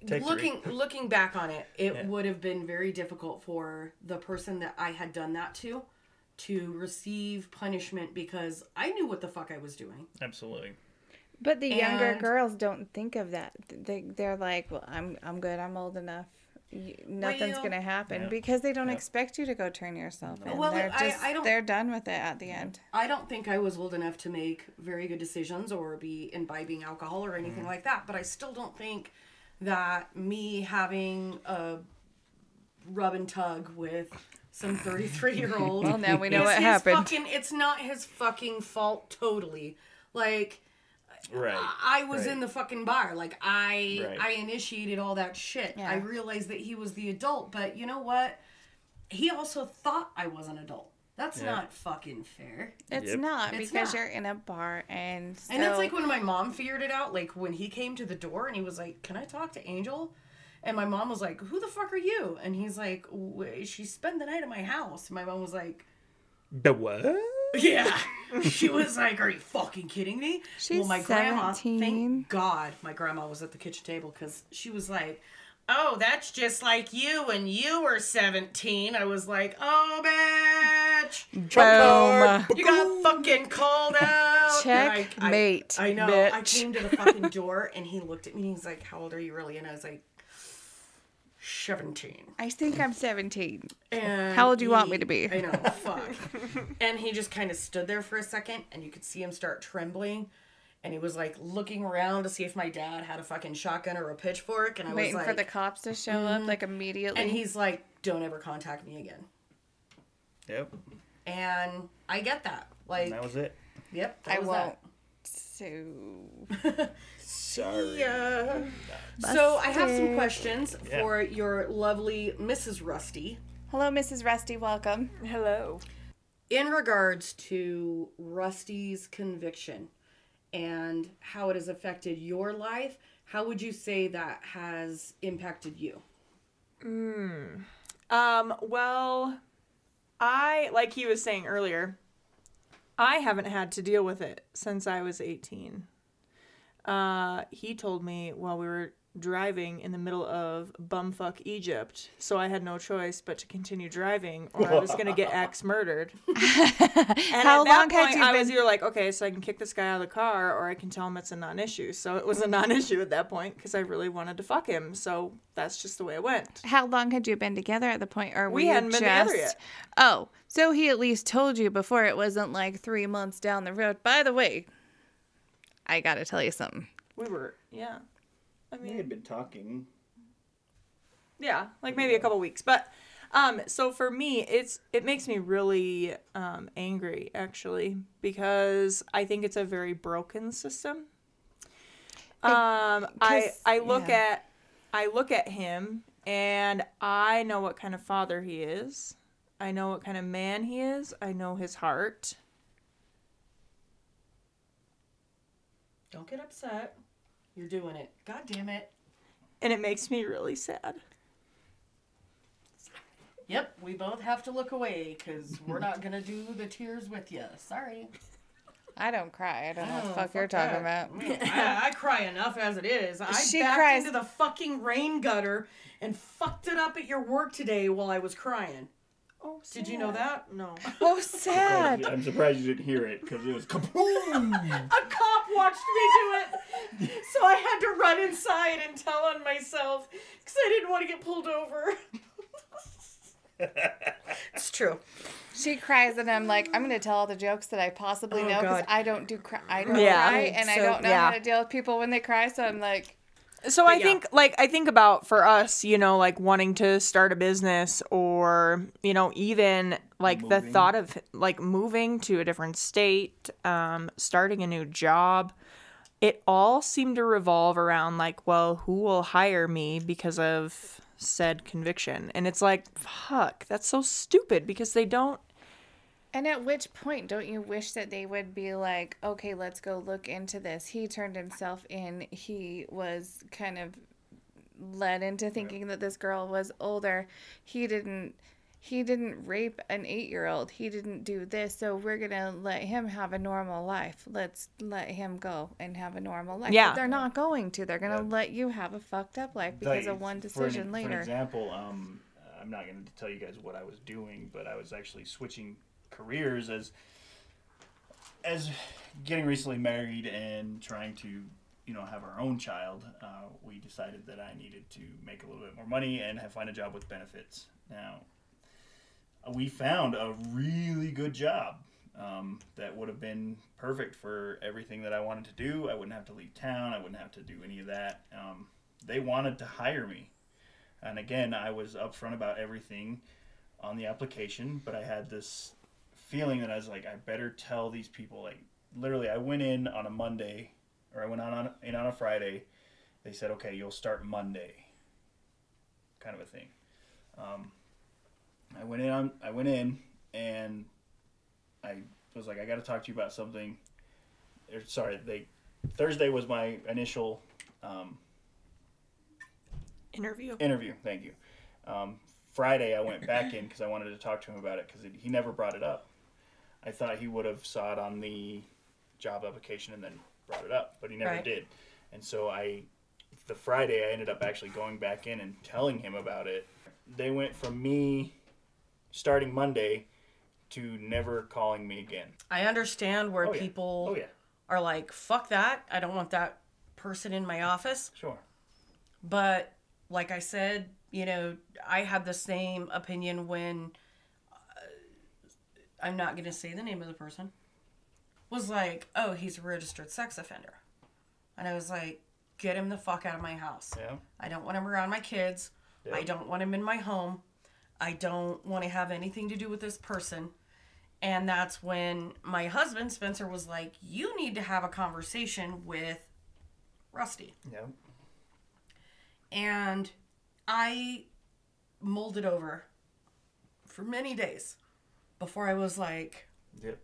Take looking looking back on it, it Yeah. would have been very difficult for the person that I had done that to to receive punishment because I knew what the fuck I was doing. Absolutely. But the younger And- girls don't think of that. They they're like, well, I'm I'm good. I'm old enough. You, nothing's gonna happen Yeah. because they don't Yeah. expect you to go turn yourself in. Well, they're I- just I don't- they're done with it at the end. I don't think I was old enough to make very good decisions or be imbibing alcohol or anything Mm. like that. But I still don't think that me having a rub and tug with some 33 year old. Well, now we know what happened. Fucking, it's not his fucking fault totally. Like, Right. I was Right. in the fucking bar. Like I Right. I initiated all that shit. Yeah. I realized that he was the adult, but you know what? He also thought I was an adult. That's Yeah. not fucking fair. It's Yep. not It's because not. you're in a bar and so, And that's like when my mom figured it out. Like when he came to the door and he was like, "Can I talk to Angel?" And my mom was like, "Who the fuck are you?" And he's like, "W- "She spent the night at my house." And my mom was like, The what? "Yeah." she was like, "Are you fucking kidding me?" She's my grandma, 17. thank God, my grandma was at the kitchen table because she was like. Oh, that's just like you when you were 17. I was like, oh, bitch. boom. You got fucking called out. And I- I- Checkmate, I, know. I came to the fucking door and he looked at me and he's like, How old are you really? And I was like, 17. I think I'm 17. And How old do you want me to be? I know, fuck. and he just kind of stood there for a second and you could see him start trembling. And he was like looking around to see if my dad had a fucking shotgun or a pitchfork. And I Waiting was for like, the cops to show up mm-hmm. like immediately. and he's like, Don't ever contact me again. Yep. And I get that. Like, And that was it. yep, that I was won't. that. So Sorry. Yeah. So I have some questions Yeah. for your lovely Mrs. Rusty. hello, Mrs. Rusty. Welcome. Hello. In regards to Rusty's conviction and how it has affected your life, how would you say that has impacted you? Mm. Um, well, I like he was saying earlier, I haven't had to deal with it since I was 18. Uh, he told me while we were driving in the middle of bumfuck Egypt, so I had no choice but to continue driving, or I was gonna get axe murdered. And How at that long had point, you I was been- either like, okay, so I can kick this guy out of the car, or I can tell him it's a non-issue. So it was a non-issue at that point because I really wanted to fuck him. So that's just the way it went. How long had you been together at the point, or We hadn't been together yet. Oh, so he at least told you before it wasn't like three months down the road. By the way, I gotta tell you something. We were, yeah. I We mean, had been talking. yeah, like maybe a couple weeks. But um so for me, it's it makes me really um angry actually because I think it's a very broken system. Um I I look yeah. at I look at him and I know what kind of father he is. I know what kind of man he is. I know his heart. Don't get upset. You're doing it. God damn it. And it makes me really sad. Yep, we both have to look away because we're not gonna do the tears with you. Sorry. I don't cry. I don't know what the Oh, fuck, you're talking about. I, I cry enough as it is. I She backed cries- into the fucking rain gutter and fucked it up at your work today while I was crying. Oh, Did you know that? No. Oh, sad. I'm surprised you didn't hear it because it was kaboom. A cop watched me do it, so I had to run inside and tell on myself because I didn't want to get pulled over. it's true. She cries and I'm like, I'm gonna tell all the jokes that I possibly Oh, know because I don't do cry. I don't Yeah. cry and I don't know yeah. how to deal with people when they cry. So I'm like, So I yeah. think like I think about for us, you know, like wanting to start a business or, you know, even like the thought of like moving to a different state, um, starting a new job. It all seemed to revolve around like, well, who will hire me because of said conviction? And it's like, fuck, that's so stupid because they don't and at which point don't you wish that they would be like, okay, let's go look into this? He turned himself in. He was kind of led into thinking that this girl was older. He didn't. He didn't rape an eight-year-old. He didn't do this. So we're gonna let him have a normal life. Let's let him go and have a normal life. Yeah. But they're not going to. They're gonna Yeah. let you have a fucked up life because of one For an- decision For an later. For example, um, I'm not going to tell you guys what I was doing, but I was actually switching careers as as getting recently married and trying to you know have our own child. Uh, we decided that I needed to make a little bit more money and have, find a job with benefits. Now, we found a really good job um, that would have been perfect for everything that I wanted to do. I wouldn't have to leave town. I wouldn't have to do any of that. Um, they wanted to hire me. And again, I was upfront about everything on the application, but I had this feeling that I was like, I better tell these people. Like, literally, I went in on a Monday, or I went on, on in on a Friday. They said, okay, you'll start Monday, kind of a thing. Um, I went in on, I went in, and I was like, I got to talk to you about something. Or, sorry, they Thursday was my initial um, interview. interview. Thank you. Um, Friday, I went back in because I wanted to talk to him about it because he never brought it up. I thought he would have saw it on the job application and then brought it up, but he never Right. did. And so I, the Friday, I ended up actually going back in and telling him about it. They went from me starting Monday to never calling me again. I understand where Oh, yeah. people Oh yeah, are like, fuck that. I don't want that person in my office. sure. But like I said, you know, I had the same opinion when I'm not going to say the name of the person was like, "Oh, he's a registered sex offender." And I was like, "Get him the fuck out of my house. Yeah. I don't want him around my kids. Yeah. I don't want him in my home. I don't want to have anything to do with this person." And that's when my husband Spencer was like, "You need to have a conversation with Rusty." Yeah. and I mulled it over for many days before I was like, Yep.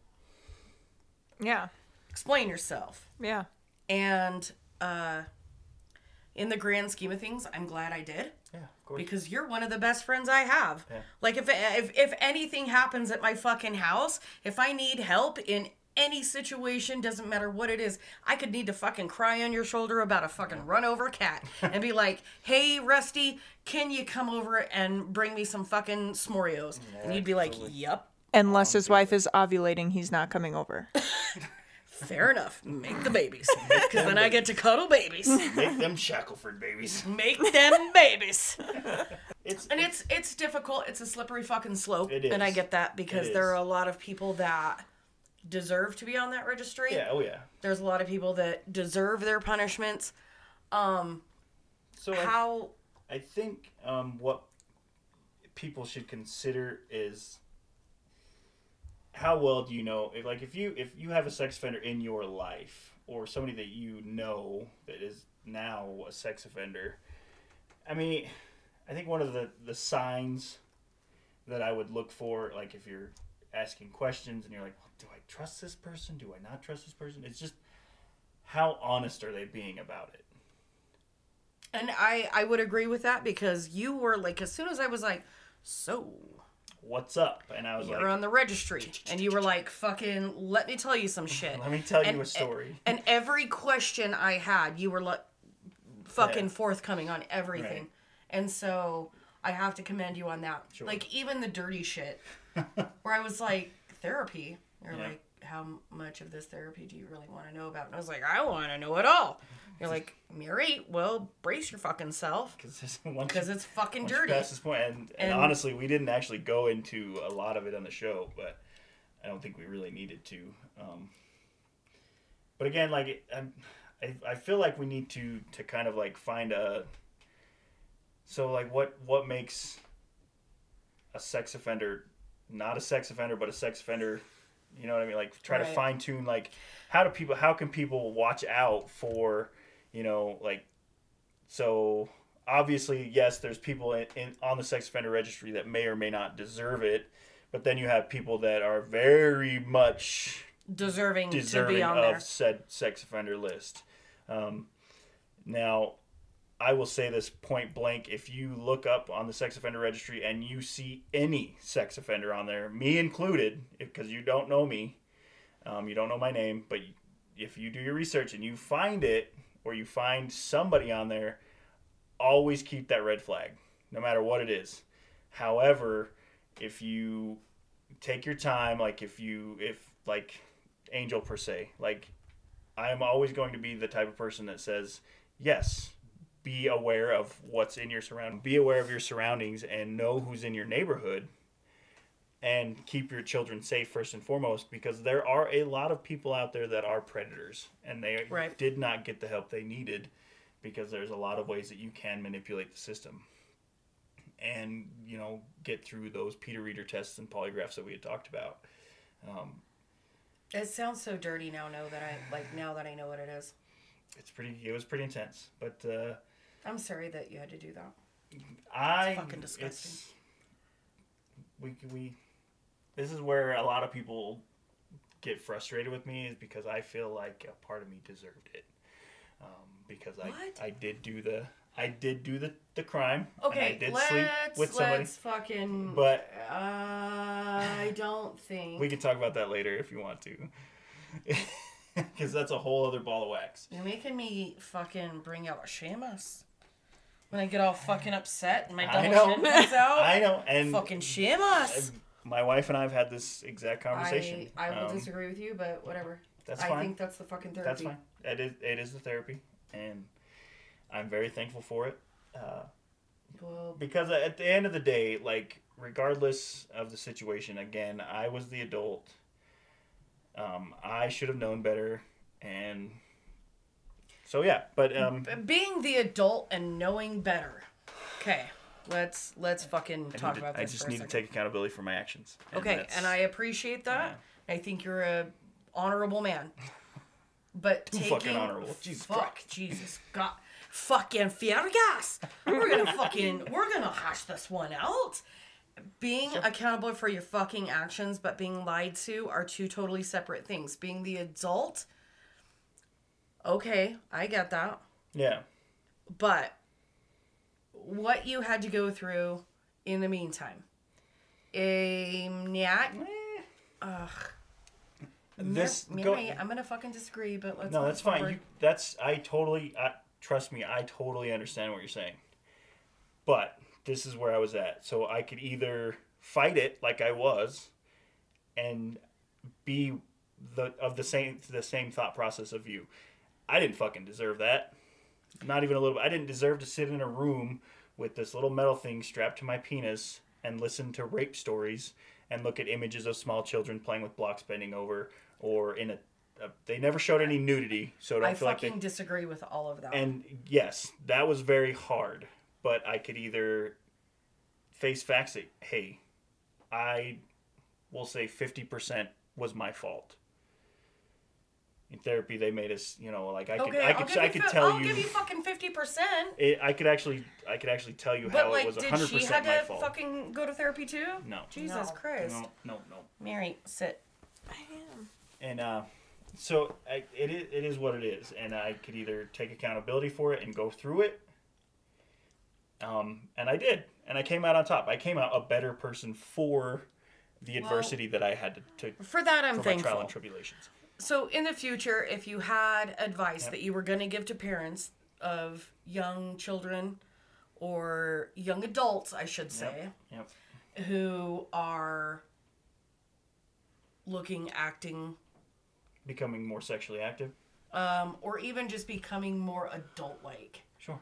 Yeah. explain yourself. Yeah. And uh, in the grand scheme of things, I'm glad I did Yeah. Of course. because you're one of the best friends I have. Yeah. Like if, if if anything happens at my fucking house, if I need help in any situation, doesn't matter what it is, I could need to fucking cry on your shoulder about a fucking run over cat and be like, "Hey, Rusty, can you come over and bring me some fucking s'morios?" and you'd be like, absolutely. "Yep." Unless his wife is ovulating, he's not coming over. Fair enough. Make the babies. Because then I get to cuddle babies. Make them Shackleford babies. Make them babies. It's And it's it's difficult. It's a slippery fucking slope. It And I get that because It there are a lot of people that deserve to be on that registry. yeah. Oh yeah. There's a lot of people that deserve their punishments. Um So I how I think um, what people should consider is how well do you know if, like if you if you have a sex offender in your life or somebody that you know that is now a sex offender i mean i think one of the the signs that i would look for like if you're asking questions and you're like well, do i trust this person? Do i not trust this person? It's just how honest are they being about it? And I I would agree with that because you were like as soon as I was like So, What's up? And I was like you're on the registry, and you were like, fucking, let me tell you some shit. let me tell and, you a story. And every question I had, you were like, fucking Yeah. forthcoming on everything. Right. And so I have to commend you on that. Sure. Like, even the dirty shit, where I was like, therapy. You're Yeah. like, how much of this therapy do you really want to know about? And I was like, I want to know it all. You're like, Mary, well, brace your fucking self Because once because you- it's fucking dirty. pass this point, and, and, And- honestly, we didn't actually go into a lot of it on the show, but I don't think we really needed to. Um, but again, like I'm, I, I feel like we need to to kind of like find a. So like what what makes a sex offender not a sex offender but a sex offender you know what i mean like try to fine tune like how do people how can people watch out for you know like so obviously yes there's people in, in on the sex offender registry that may or may not deserve it but then you have people that are very much deserving, to deserving be on of there. said sex offender list. Um, now, I will say this point blank: if you look up on the sex offender registry and you see any sex offender on there, me included, because you don't know me, um, you don't know my name, but if you do your research and you find it or you find somebody on there, always keep that red flag, no matter what it is. However, if you take your time, like if you, if like Angel per se, like I am always going to be the type of person that says, yes, be aware of what's in your surroundings, be aware of your surroundings, and know who's in your neighborhood, and keep your children safe first and foremost, because there are a lot of people out there that are predators, and they Right. did not get the help they needed, because there's a lot of ways that you can manipulate the system, and you know get through those Peter Reader tests and polygraphs that we had talked about. Um, It sounds so dirty now. Know that I like now that I know what it is. it's pretty. It was pretty intense, but. Uh, I'm sorry that you had to do that. I fucking disgusting. it's- we we this is where a lot of people get frustrated with me is because I feel like a part of me deserved it. Um, because I What? I did do the I did do the, the crime. Okay, I did let's sleep with somebody. let's fucking. But- uh, I don't think We can talk about that later if you want to. Because that's a whole other ball of wax. you're making me fucking bring out a Seamus. When I get all fucking upset and my I double know. chin comes out. I know, and fucking Seamus. my wife and I have had this exact conversation. I, I will Um, disagree with you, but whatever. That's fine. I think that's the fucking therapy. That's fine. It is it is the therapy, and I'm very thankful for it. Uh, Well, because at the end of the day, like regardless of the situation, again, I was the adult. Um, I should have known better, and so yeah. But um, being the adult and knowing better. Okay, let's let's fucking I, talk to- about this. I just need to take accountability for my actions. Okay, and I appreciate that. I think you're a honorable man. But Too taking fucking honorable. Jesus fuck, Jesus God, fucking Fiergas. We're gonna fucking we're gonna hash this one out. Being accountable for your fucking actions, but being lied to are two totally separate things. Being the adult, okay, I get that. yeah, But what you had to go through in the meantime, a nyak. Ugh. this Mary, go- Mary, I'm gonna fucking disagree, but let's. no, that's fine. You, that's I totally I, trust me. I totally understand what you're saying, but this is where I was at. So I could either fight it like I was, and be the of the same the same thought process of you. I didn't fucking deserve that. Not even a little bit. I didn't deserve to sit in a room with this little metal thing strapped to my penis and listen to rape stories and look at images of small children playing with blocks bending over or in a. a they never showed any nudity, so I don't I feel like fucking they. disagree with all of that. And yes, that was very hard, but I could either face facts that hey, I will say fifty percent was my fault. In therapy, they made us, you know, like I could, okay, I I'll could, give I you could fi- tell I'll you, give you fucking fifty percent. it, I could actually, I could actually tell you But how like, it was did hundred she had percent my to fault. fucking go to therapy too? No. Jesus No. Christ. No, no, no. Mary, sit. I am. And uh, so I, it is, it is what it is, and I could either take accountability for it and go through it, Um, and I did, and I came out on top. I came out a better person for the adversity that I had to, to For that, I'm thankful. for my trial and tribulations. So, in the future, if you had advice that you were going to give to parents of young children or young adults, I should say, Yep. who are looking, acting, Becoming more sexually active. um, or even just becoming more adult like. Sure.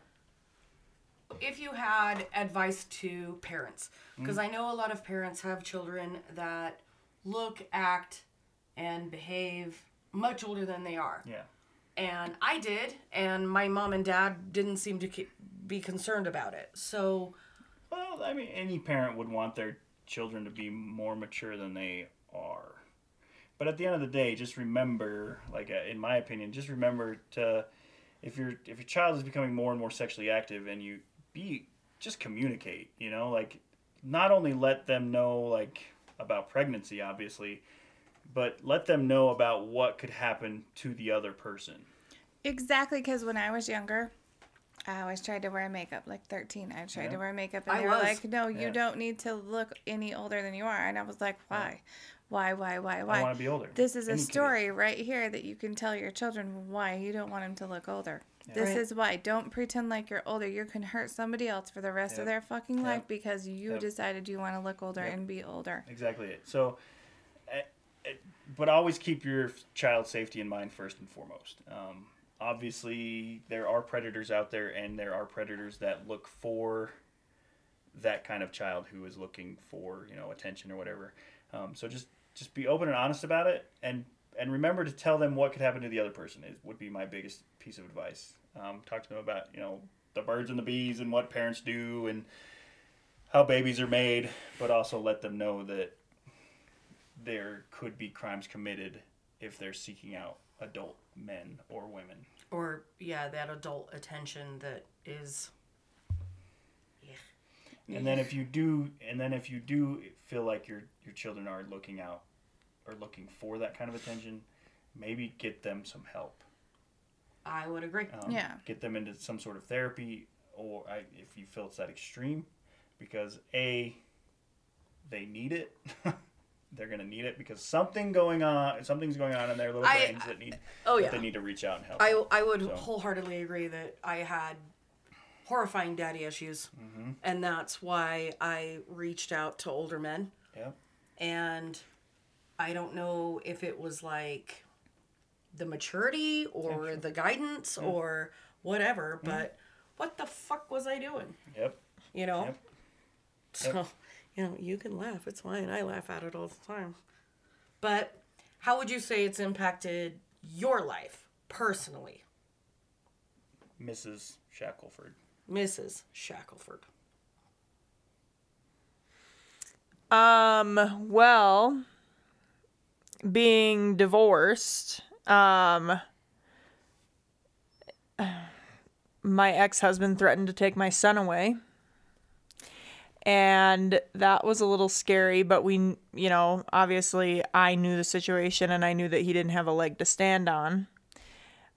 If you had advice to parents, because I know a lot of parents have children that look, act, and behave much older than they are. Yeah. and I did, and my mom and dad didn't seem to be concerned about it. So, Well, I mean, any parent would want their children to be more mature than they are. But at the end of the day, just remember, like uh, in my opinion, just remember to, if your if your child is becoming more and more sexually active, and you be just communicate, you know, like not only let them know like about pregnancy, obviously, but let them know about what could happen to the other person. Exactly, because when I was younger, I always tried to wear makeup. Like 13, I tried Yeah. to wear makeup, and I they were was. like, no, you Yeah. don't need to look any older than you are. And I was like, why? Why, why, why, Why?" I want to be older. This is a Any kid. story right here that you can tell your children why you don't want them to look older. This Right. is why. Don't pretend like you're older. You can hurt somebody else for the rest Yep. of their fucking life because you Yep. decided you want to look older Yep. and be older. Exactly it. So, but always keep your child's safety in mind first and foremost. Um, obviously, there are predators out there, and there are predators that look for that kind of child who is looking for you know attention or whatever. Um, so just just be open and honest about it, and and remember to tell them what could happen to the other person. Is would be my biggest piece of advice. Um, talk to them about you know the birds and the bees and what parents do and how babies are made, but also let them know that there could be crimes committed if they're seeking out adult men or women. or yeah, that adult attention that is. Yeah. And then if you do, and then if you do feel like your your children are looking out or looking for that kind of attention, maybe get them some help. I would agree. Um, Yeah. Get them into some sort of therapy, or I, if you feel it's that extreme, because a, they need it. They're gonna need it because something going on, something's going on in their little I- brains that need. Oh that yeah. They need to reach out and help. I, I would So- wholeheartedly agree that I had horrifying daddy issues. Mm-hmm. And that's why I reached out to older men. Yep. And I don't know if it was like the maturity or the guidance or whatever, but what the fuck was I doing? Yep. You know? Yep. So, you know, you can laugh. It's fine. I laugh at it all the time. But how would you say it's impacted your life personally, Mrs. Shackelford. Mrs. Shackelford? Um, well, being divorced, um, my ex husband threatened to take my son away. And that was a little scary, but we, you know, obviously I knew the situation and I knew that he didn't have a leg to stand on.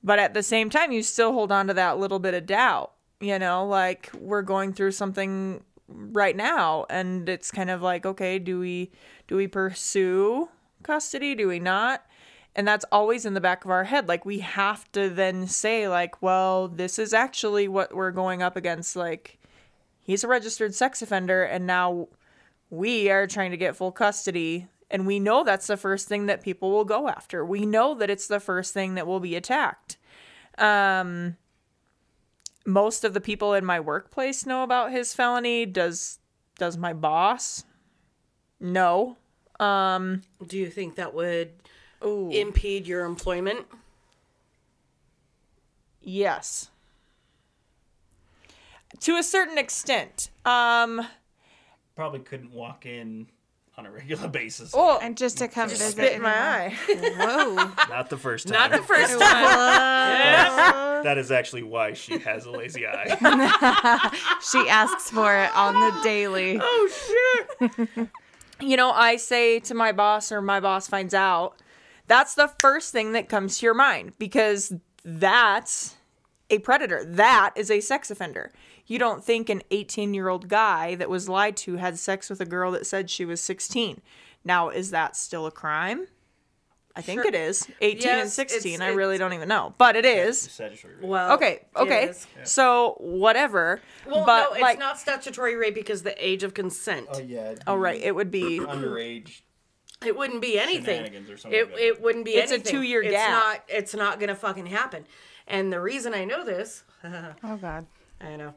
But at the same time, you still hold on to that little bit of doubt, you know, like we're going through something right now and it's kind of like okay do we do we pursue custody? Do we not? And that's always in the back of our head. Like we have to then say like well this is actually what we're going up against like he's a registered sex offender and now we are trying to get full custody and we know that's the first thing that people will go after. We know that it's the first thing that will be attacked. Um most of the people in my workplace know about his felony. Does does my boss? No. Um Do you think that would ooh, impede your employment? yes to a certain extent um Probably couldn't walk in on a regular basis. oh And just to come Just visit. spit in my anymore. eye Whoa. Not the first time. Not the first time. That is actually why she has a lazy eye. she asks for it on the daily. oh shit you know i say to my boss or my boss finds out that's the first thing that comes to your mind because that's a predator that is a sex offender you don't think an 18 year old guy that was lied to had sex with a girl that said she was 16. Now, is that still a crime? I think Sure. it is. 18 and 16. it's- I really don't even know. But it is. Well, Okay, okay. So, whatever. Well, but no, it's like not statutory rape because the age of consent. Oh yeah. Oh right, it would be Underage. It wouldn't be anything. Shenanigans or something It, like it wouldn't be It's a two-year it's gap. Not, it's not gonna fucking happen. And the reason I know this, Oh God. I know,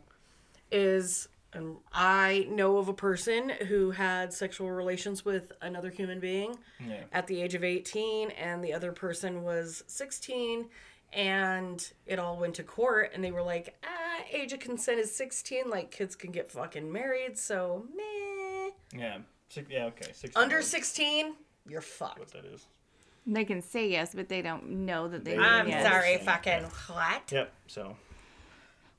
is um, I know of a person who had sexual relations with another human being Yeah. at the age of 18, and the other person was 16, and it all went to court, and they were like, ah, age of consent is 16, like kids can get fucking married, so meh. Yeah. Six, yeah. Okay. Six. Under 16, you're fucked. What that is. They can say yes, but they don't know that they. They- I'm yes. sorry, Yeah. fucking what? Yep. So.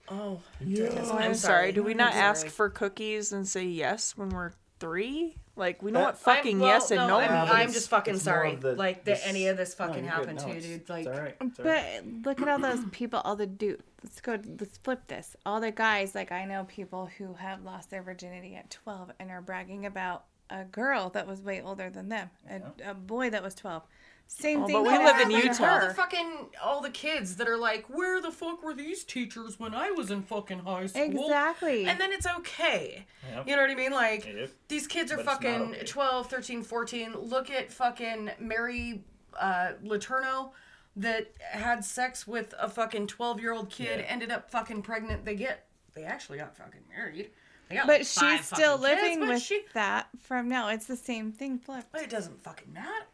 Oh, I'm, I'm sorry. sorry. Do we I'm not sorry. ask for cookies and say yes when we're three? Like we know Uh, what fucking well, yes and no, I'm, Yeah, means. I'm just fucking sorry. the- like that any of this fucking you're happened No, to you, it's- dude. Like, it's all right. It's all right. But look at all those people, all the dude. Let's go. Let's flip this. All the guys, like I know people who have lost their virginity at 12 and are bragging about a girl that was way older than them, a, a boy that was 12. Same Oh, thing. but we live in Utah. all the fucking all the kids that are like, where the fuck were these teachers when I was in fucking high school? Exactly. And then it's okay. Yep. You know what I mean? Like Yep. these kids are But fucking okay. 12, 13, 14. Look at fucking Mary uh, Letourneau that had sex with a fucking 12 year old kid, Yeah. ended up fucking pregnant. They get, they actually got fucking married. But like she's still fucking kids, living but with she, that from now. It's the same thing flipped. But it doesn't fucking matter.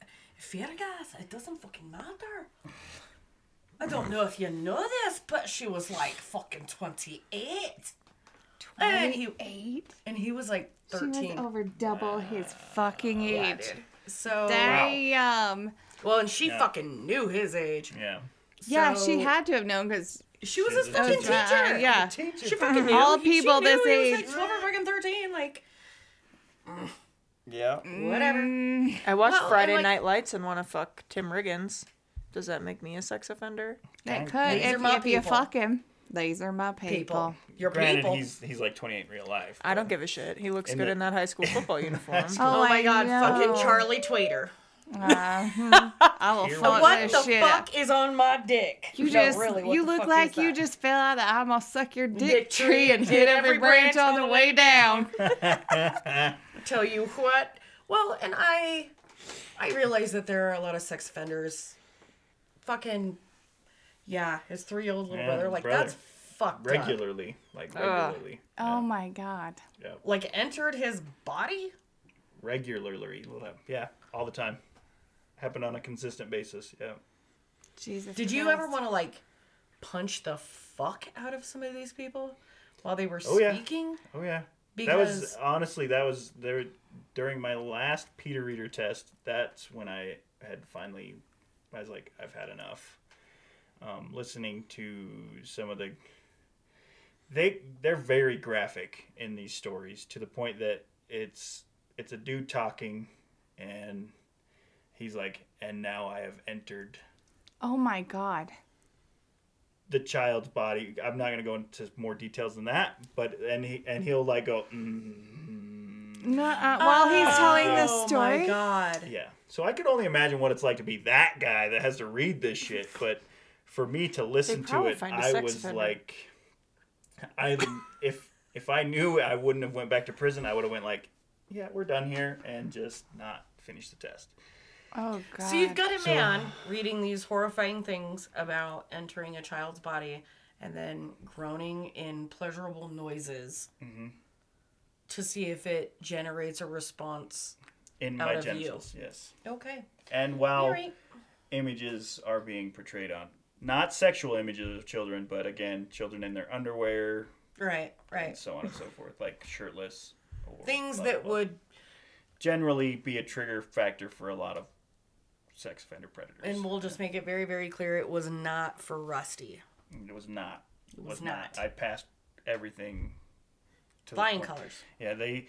Fiergas, it doesn't fucking matter. I don't know if you know this, but she was like fucking 28. And he, Eight. and he was like She 13. was over double his fucking Yeah, age. dude. So, Damn. well, and she Yeah. fucking knew his age. Yeah. Yeah, she had to have known because She was his was a fucking teacher. teacher. Uh, yeah. She fucking knew. All He- she people knew this he was, age. Like 12 or fucking 13. Like, Yeah. whatever. I watched Well, Friday like- Night Lights and want to fuck Tim Riggins. Does that make me a sex offender? It could These are if, my if you people. fuck him. These are my people. People. Your Granted, people. he's he's like 28 in real life. I don't give a shit. He looks In good the- in that high school football uniform. Oh, my I god, fucking. Charlie Twaiter. Uh, I will fuck. What this the shit fuck up. is on my dick? You No, just really, you look like you just fell out of I'm gonna suck your dick, Dick tree tree and hit every branch on the way down. tell you what. Well, and I I realize that there are a lot of sex offenders. Fucking yeah, his three year old little brother. Like brother. that's fucked up. regularly, like regularly. Oh my god. Yeah. Like entered his body. Regularly. Yeah. All the time. Happen on a consistent basis. Yeah. Jesus. Did you Christ. ever want to like punch the fuck out of some of these people while they were Oh, yeah. speaking? Oh yeah. That was honestly that was there during my last Peter Reader test. That's when I had finally. I was like, I've had enough. Um, listening to some of the. They they're very graphic in these stories to the point that it's it's a dude talking, and he's like, and now I have entered Oh my god. The child's body. I'm not gonna go into more details than that, but and he and he'll like go. Mm, No, uh, while he's telling this story. Oh story. my god. Yeah. So I could only imagine what it's like to be that guy that has to read this shit. But for me to listen to it, find a I sex was offender. like, I if if I knew I wouldn't have went back to prison, I would have went like, yeah, we're done here, and just not finished the test. Oh god. So you've got a man reading these horrifying things about entering a child's body and then groaning in pleasurable noises Mm-hmm. to see if it generates a response. In Out my of you. genitals, yes. Okay. And while Alright. images are being portrayed on, not sexual images of children, but again, children in their underwear, Right, and right. so on and so forth, like shirtless. or Things blah, that blah, blah. would generally be a trigger factor for a lot of sex offender predators. and we'll just make it very, very clear it was not for Rusty. Mm, it was not. It was not. I passed everything. To Flying point. colors. Yeah, they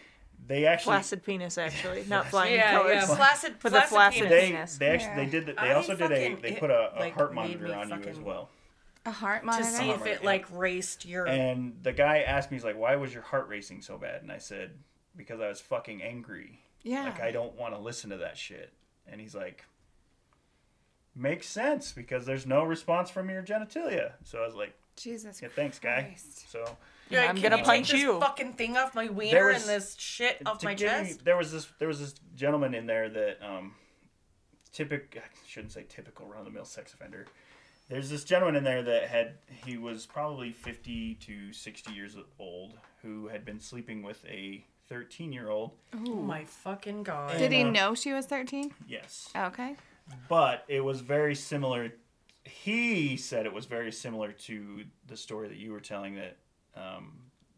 they actually Flaccid penis, actually, not flying yeah, colors. yeah. Flaccid, With a flaccid flaccid penis. they they actually they did that. They I also did a they put a, a like, heart monitor on you as well. A heart to monitor. see if it Yeah. like raced your. And the guy asked me, he's like, "Why was your heart racing so bad?" And I said, "Because I was fucking angry. yeah. Like I don't want to listen to that shit." And he's like, "Makes sense because there's no response from your genitalia." So I was like, Jesus "Yeah, thanks, guy." Christ. So You're like, I'm "Can gonna you punch take this you." fucking thing off my There wiener was- and this shit off to my give you- chest. there was this there was this gentleman in there that um typical I shouldn't say typical run of the mill sex offender. There's this gentleman in there that had he was probably 50 to 60 years old who had been sleeping with a 13 year old. Oh my fucking god. Did he uh, know she was 13? Yes. Okay. But it was very similar he said it was very similar to the story that you were telling that um,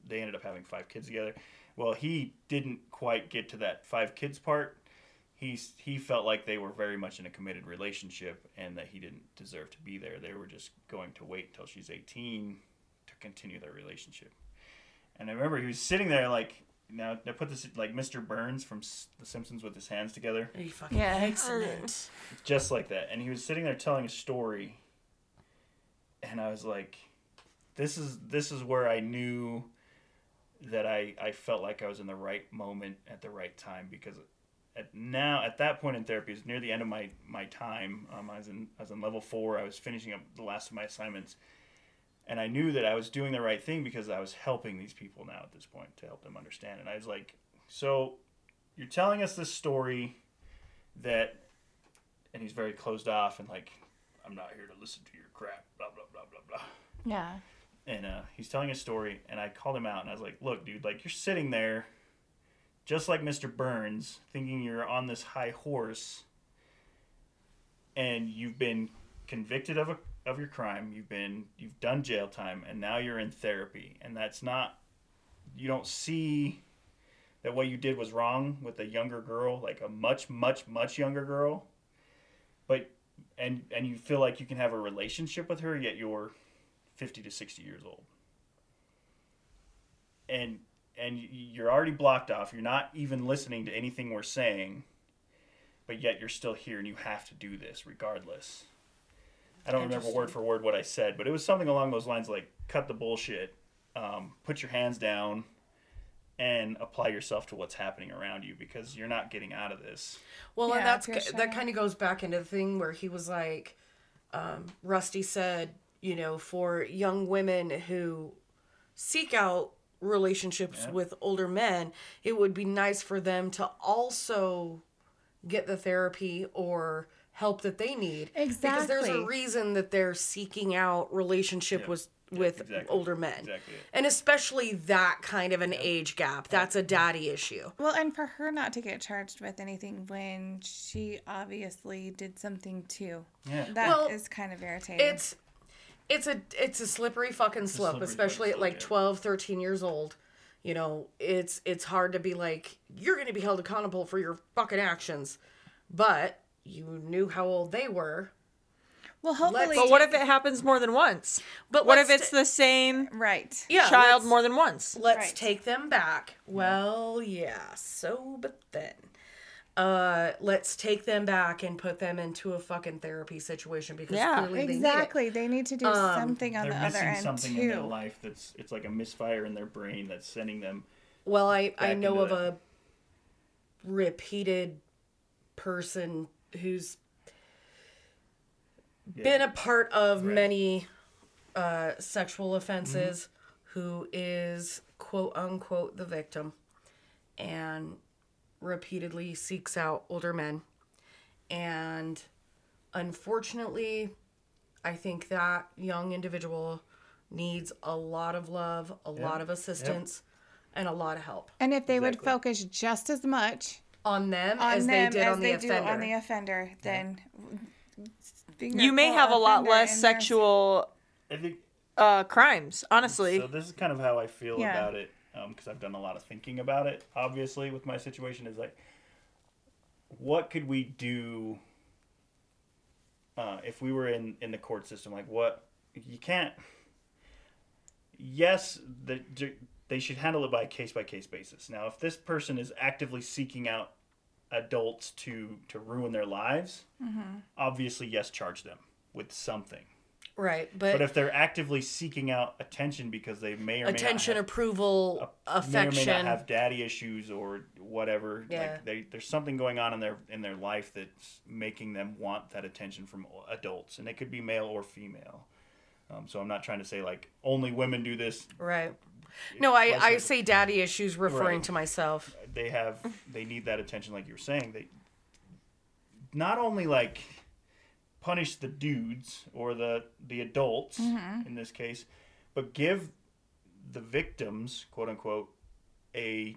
they ended up having five kids together. Well, he didn't quite get to that five kids part. He's he felt like they were very much in a committed relationship and that he didn't deserve to be there. They were just going to wait until she's 18 to continue their relationship. And I remember he was sitting there like now I put this like Mr. Burns from S- The Simpsons with his hands together Are you fucking Yeah. excellent? just like that and he was sitting there telling a story and i was like this is this is where i knew that i i felt like i was in the right moment at the right time because at now at that point in therapy it was near the end of my my time um, i was in i was in level four i was finishing up the last of my assignments and i knew that i was doing the right thing because i was helping these people now at this point to help them understand and i was like so you're telling us this story that and he's very closed off and like i'm not here to listen to your crap blah blah blah blah blah Yeah. and uh, he's telling a story and i called him out and i was like look dude like you're sitting there just like mr burns thinking you're on this high horse and you've been convicted of a of your crime you've been you've done jail time and now you're in therapy. And that's not you don't see that what you did was wrong with a younger girl like a much much much younger girl. But and and you feel like you can have a relationship with her yet you're 50 to 60 years old. And and you're already blocked off. You're not even listening to anything we're saying but yet you're still here and you have to do this regardless i don't remember word for word what i said but it was something along those lines like cut the bullshit um, put your hands down and apply yourself to what's happening around you because you're not getting out of this Well, Yeah, and that's sure. that kind of goes back into the thing where he was like, um, Rusty said, you know, for young women who seek out relationships Yeah. with older men, it would be nice for them to also get the therapy or help that they need. Exactly. Because there's a reason that they're seeking out relationship Yeah. with Yeah, with exactly. older men. Exactly. And especially that kind of an age gap. That's a daddy issue. Well, and for her not to get charged with anything when she obviously did something too. yeah That is Well, kind of irritating. it's it's a it's a slippery fucking slope slippery especially at like slope, yeah. 12 13 years old you know it's it's hard to be like you're going to be held accountable for your fucking actions but you knew how old they were well, hopefully. But what if it happens more than once? but What if it's ta- the same Right. yeah, child let's, more than once? let's Right. take them back well yeah so but then uh let's take them back and put them into a fucking therapy situation because Yeah. clearly they need it. Exactly. They need to do Um, something on they're the other missing end something in their life that's it's like a misfire in their brain that's sending them Well, I I know of that. a repeated person who's been a part of Right. many uh, sexual offenses who is quote unquote the victim and repeatedly seeks out older men. And unfortunately i think that young individual needs a lot of love a lot of assistance and a lot of help. And if they would focus just as much on them on as them they did as on the they do offender. on the offender, then finger You may have a lot less sexual i think uh, crimes, honestly. So this is kind of how I feel Yeah. about it, because I've done a lot of thinking about it. Obviously, with my situation, is like, what could we do uh, if we were in in the court system? Like, what you can't. Yes, the, they should handle it by a case by case basis. Now, if this person is actively seeking out adults to to ruin their lives, obviously, yes, charge them with something. Right, but, But if they're actively seeking out attention because they may or may attention, not have, approval, affection. may or may not have daddy issues or whatever, Yeah. like they, there's something going on in their in their life that's making them want that attention from adults, and it could be male or female. Um, so I'm not trying to say like only women do this. right. No, I, I say daddy issues referring Right. to myself. They have they need that attention, like you were saying. They not only like punish the dudes or the the adults Mm-hmm. in this case, but give the victims, quote unquote, a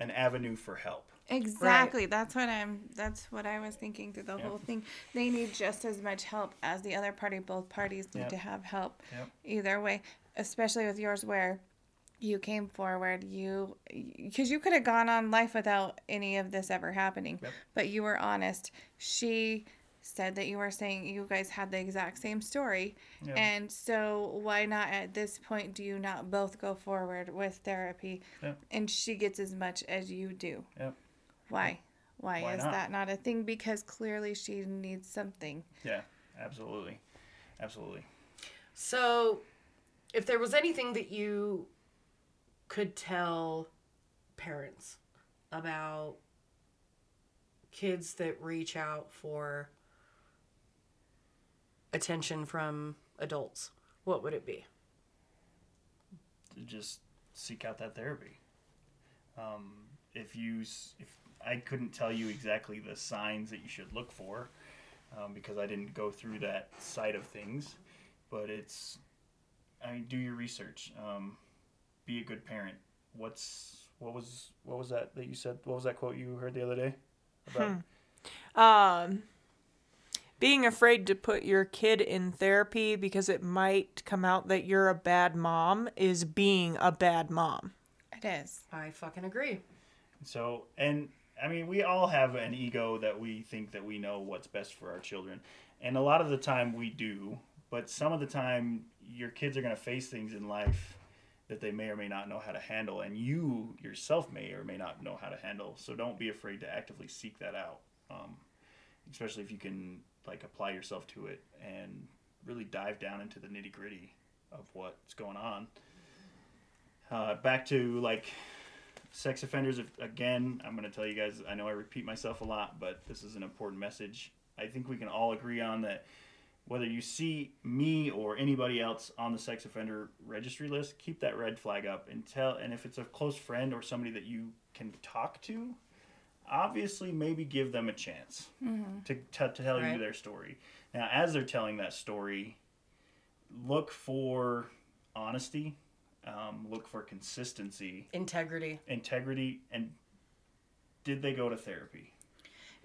an avenue for help. Exactly. That's what I'm. That's what I was thinking through the Yep. whole thing. They need just as much help as the other party. Both parties need Yep. to have help. Yep. Either way, especially with yours, where you came forward, you because you could have gone on life without any of this ever happening, Yep. but you were honest. She said that you were saying you guys had the exact same story, Yeah. and so why not at this point do you not both go forward with therapy, Yep. and she gets as much as you do? Yep. Why? Why, Why is not? that not a thing? Because clearly she needs something. Yeah, absolutely, absolutely. So, if there was anything that you could tell parents about kids that reach out for attention from adults, what would it be? just seek out that therapy. Um, if you, if I couldn't tell you exactly the signs that you should look for, um, because I didn't go through that side of things, but it's, I mean, do your research. Um, be a good parent. What's what was what was that that you said? What was that quote you heard the other day? About Um, being afraid to put your kid in therapy because it might come out that you're a bad mom is being a bad mom. It is. I fucking agree. So, and I mean, we all have an ego that we think that we know what's best for our children. And a lot of the time we do, but some of the time your kids are going to face things in life that they may or may not know how to handle. And you yourself may or may not know how to handle. So don't be afraid to actively seek that out. Um, especially if you can like apply yourself to it and really dive down into the nitty gritty of what's going on. Uh, back to like sex offenders again i'm going to tell you guys i know i repeat myself a lot but this is an important message i think we can all agree on that whether you see me or anybody else on the sex offender registry list keep that red flag up and tell and if it's a close friend or somebody that you can talk to obviously maybe give them a chance to, to tell you their story. Now as they're telling that story look for honesty um, look for consistency. Integrity. integrity and did they go to therapy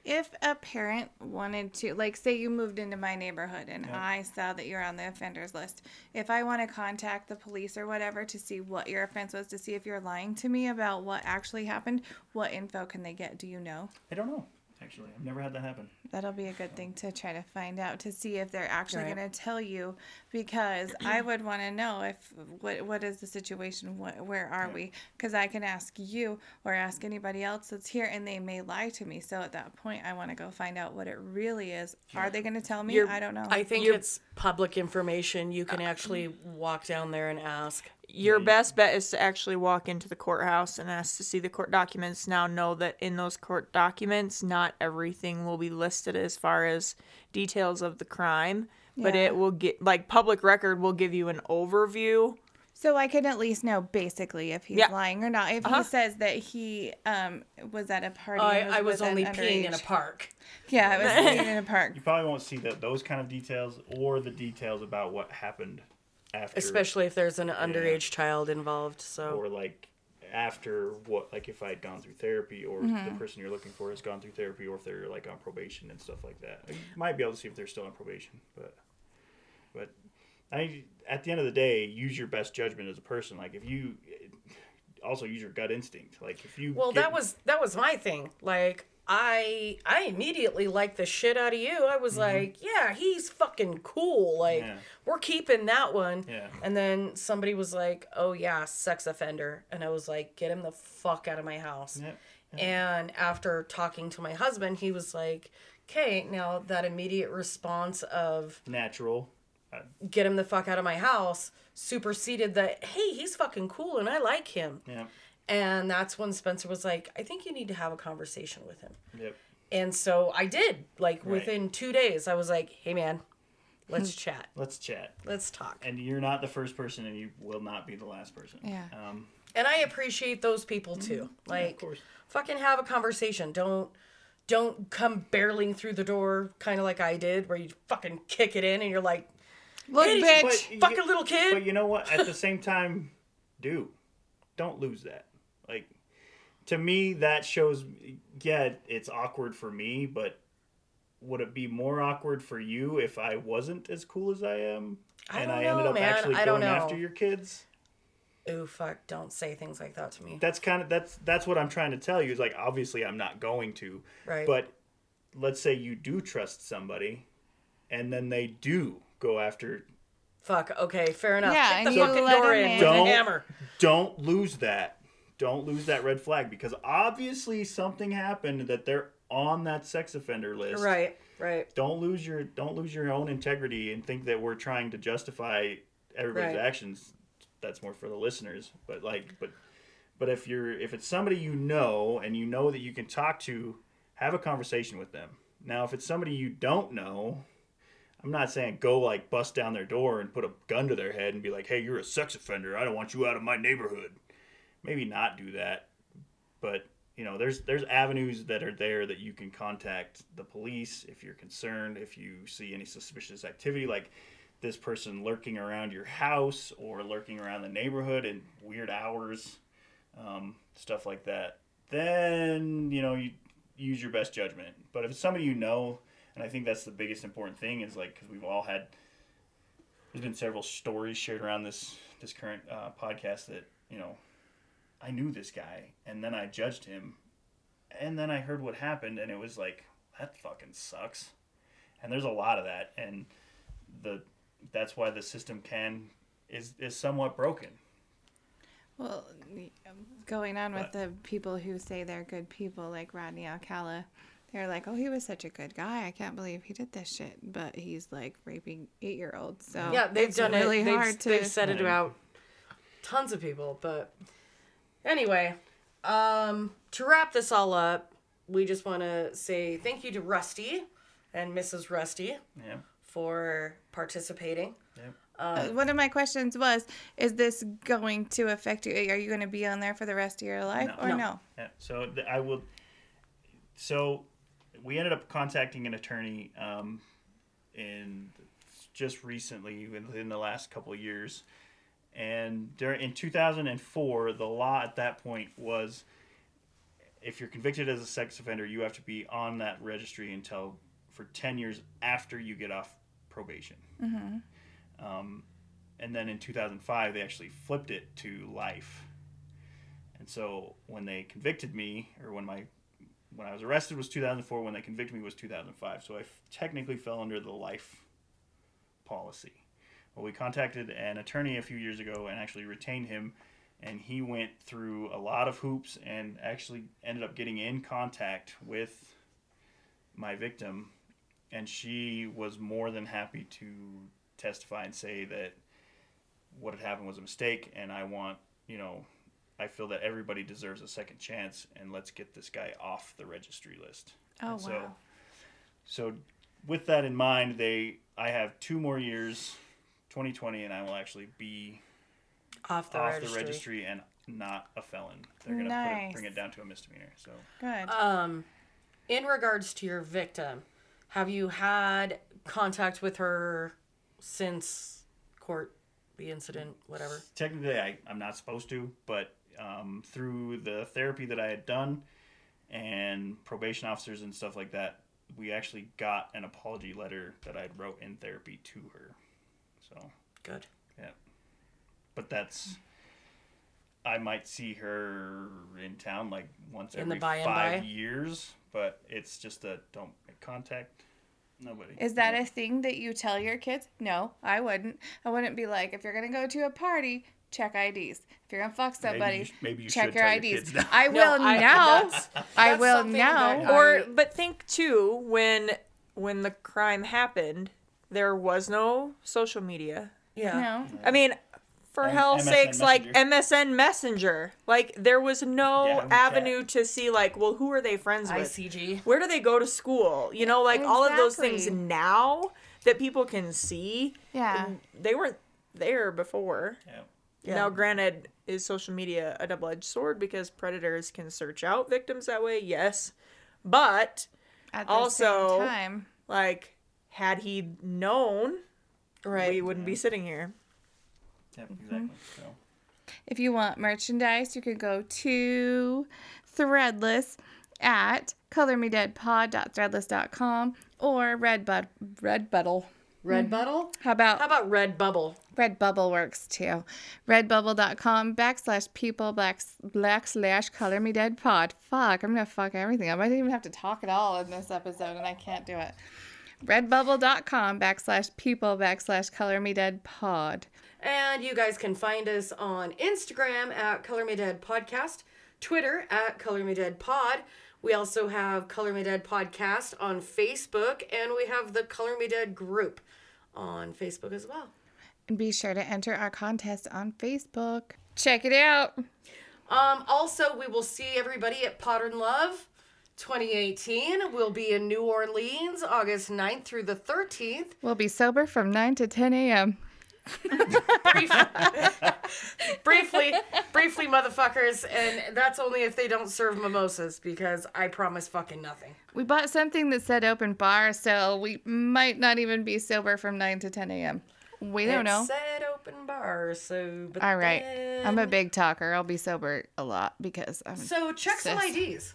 If a parent wanted to, like, say you moved into my neighborhood and Yeah. I saw that you're on the offenders list, if I want to contact the police or whatever to see what your offense was, to see if you're lying to me about what actually happened, what info can they get? Do you know? i don't know actually i've never had that happen That'll be a good thing to try to find out to see if they're actually Right. going to tell you because I would want to know if what what is the situation what, where are Yeah. we because I can ask you or ask anybody else that's here and they may lie to me so at that point I want to go find out what it really is are they going to tell me You're- I don't know I think You're- it's public information. You can uh, actually walk down there and ask. Your Yeah. best bet is to actually walk into the courthouse and ask to see the court documents. Now, know that in those court documents, not everything will be listed as far as details of the crime, but it will get like public record will give you an overview. so I can at least know basically if he's Yeah. lying or not if Uh-huh. he says that he um was at a party I, and I was only peeing in a park. yeah I was peeing in a park you probably won't see that those kind of details or the details about what happened after Especially if there's an underage child involved. So. Or like after what like if i had gone through therapy or the mm-hmm. person you're looking for has gone through therapy or if they're like on probation and stuff like that. You might be able to see if they're still on probation but but i at the end of the day use your best judgment as a person. Like if you also use your gut instinct. Like if you Well, get- that was that was my thing. Like I I immediately liked the shit out of you. I was mm-hmm. like, yeah, he's fucking cool. Like Yeah. we're keeping that one. Yeah. And then somebody was like, "Oh yeah, sex offender." And I was like, "Get him the fuck out of my house." Yeah. And after talking to my husband, he was like, "Okay, now that immediate response of natural uh, get him the fuck out of my house superseded the hey he's fucking cool and I like him. Yeah. And that's when Spencer was like, I think you need to have a conversation with him. Yep. And so I did. Like Right. within two days, I was like, hey man, let's chat. Let's chat. Let's talk. And you're not the first person, and you will not be the last person. Yeah. Um, And I appreciate those people too. Like course. fucking have a conversation. Don't don't come barreling through the door kind of like I did where you fucking kick it in and you're like, Look, Hey, bitch. but you- fucking little kid. But you know what? At the same time, do don't lose that. Like to me, that shows. Yeah, it's awkward for me, but would it be more awkward for you if I wasn't as cool as I am? I and I know, ended up man. actually I going know. after your kids. Ooh, fuck, don't say things like that to me. That's kind of that's that's what I'm trying to tell you. Is like obviously I'm not going to, Right. but let's say you do trust somebody, and then they do go after Fuck, okay, fair enough. Yeah, Kick and the you fucking let door in in. with a Don't- hammer. don't lose that. Don't lose that red flag because obviously something happened that they're on that sex offender list. Right, right. Don't lose your don't lose your own integrity and think that we're trying to justify everybody's Right. actions. That's more for the listeners. But like but but if you're if it's somebody you know and you know that you can talk to, have a conversation with them. Now if it's somebody you don't know, I'm not saying go like bust down their door and put a gun to their head and be like, "Hey, you're a sex offender. I don't want you out of my neighborhood." Maybe not do that, but you know, there's there's avenues that are there that you can contact the police if you're concerned, if you see any suspicious activity like this person lurking around your house or lurking around the neighborhood in weird hours, um, stuff like that. Then you know you use your best judgment. But if it's somebody you know, and I think that's the biggest important thing is like because we've all had there's been several stories shared around this this current uh, podcast that you know I knew this guy and then I judged him and then I heard what happened and it was like that fucking sucks and there's a lot of that and the that's why the system can is is somewhat broken Well, um, going on with the people who say they're good people, like Rodney Alcala, they're like, "Oh, he was such a good guy. I can't believe he did this shit." But he's like raping eight-year-olds. So Yeah, they've it's done really it. They've, hard to. they've said it Yeah. about tons of people. But anyway, um, to wrap this all up, we just want to say thank you to Rusty and Mrs. Rusty yeah for participating. Uh, one of my questions was, "Is this going to affect you? Are you going to be on there for the rest of your life, No. or No. no?" Yeah. So th- I will. So we ended up contacting an attorney um, in just recently, within the last couple of years, and during in 2004, the law at that point was if you're convicted as a sex offender, you have to be on that registry until for 10 years after you get off probation. Um, and then in 2005, they actually flipped it to life. And so when they convicted me, or when my when I was arrested was 2004, when they convicted me was 2005. So I f- technically fell under the life policy. Well, we contacted an attorney a few years ago and actually retained him, and he went through a lot of hoops and actually ended up getting in contact with my victim, and she was more than happy to testify and say that what had happened was a mistake, and I want you know I feel that everybody deserves a second chance, and let's get this guy off the registry list. Oh And so, wow! so with that in mind, they I have two more years, 2020, and I will actually be Off the off registry. the registry and not a felon. They're gonna put it, Nice. bring it down to a misdemeanor. So Good. Um, in regards to your victim, have you had contact with her since court, the incident, whatever? technically, I I'm not supposed to, but um, through the therapy that I had done and probation officers and stuff like that, we actually got an apology letter that I wrote in therapy to her. So. Good. Yeah, but that's I might see her in town like once In every by five by? years, but it's just a don't make contact. Nobody. Is that a thing that you tell your kids? No, I wouldn't. I wouldn't be like, if you're gonna go to a party, check IDs. If you're gonna fuck somebody, maybe you, maybe you check your IDs. Your kids now. I No, will I- now. that's- I will now. or but think too when when the crime happened there was no social media. Yeah. No. I mean, for M- hell's MSN sakes, like MSN Messenger. Like there was no Yeah, WeChat. avenue to see like, well, who are they friends with? ICQ. Where do they go to school? You know, like all of those things now that people can see. Yeah. They weren't there before. Yeah. Yeah. Now, granted, is social media a double edged sword because predators can search out victims that way? Yes. But, At the Also- same time. like, had he known, Right. we wouldn't be sitting here. Yep, exactly. So. If you want merchandise, you can go to Threadless at colormedeadpod.threadless.com or Redbud Redbubble. Red Bubble. Mm-hmm. How about How about Red Bubble? Redbubble works too. Redbubble.com backslash people back, backslash color me dead pod. Fuck, I'm gonna fuck everything. I might even have to talk at all in this episode and I can't do it. Redbubble.com backslash people backslash color me dead pod. And you guys can find us on Instagram at Color Me Dead Podcast, Twitter at Color Me Dead Pod. We also have Color Me Dead Podcast on Facebook, and we have the Color Me Dead group on Facebook as well. And be sure to enter our contest on Facebook. Check it out. Um, also, we will see everybody at Modern Love 2018. We'll be in New Orleans August 9th through the 13th. We'll be sober from 9 to 10 a.m. Brief- briefly, briefly, motherfuckers, and that's only if they don't serve mimosas because I promise fucking nothing. We bought something that said open bar, so we might not even be sober from 9 to 10 a.m. We don't It know. said open bar, so. But All right. I'm a big talker. I'll be sober a lot because I'm. So check some IDs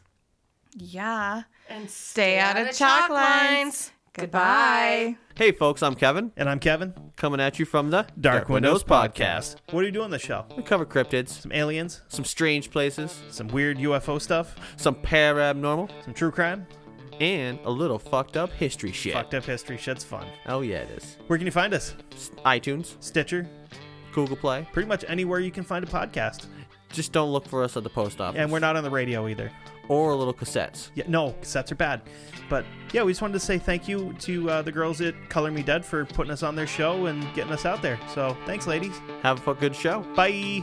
yeah. and Stay out of chalk lines. Goodbye. Hey, folks, I'm Kevin, And I'm Kevin. coming at you from the Dark, Windows, Podcast. What do you do on the show? We cover cryptids, Some aliens, some strange places, some weird UFO stuff, some parabnormal, some true crime, and a little fucked up history shit. fucked up history. Shit's fun. Oh, yeah, it is. Where can you find us? S- iTunes, Stitcher, Google Play. pretty much anywhere you can find a podcast. Just don't look for us at the post office. And we're not on the radio either or little cassettes. Yeah, no, cassettes are bad. But yeah, we just wanted to say thank you to uh, the girls at Color Me Dead for putting us on their show and getting us out there. So thanks, ladies. Have a good show. Bye.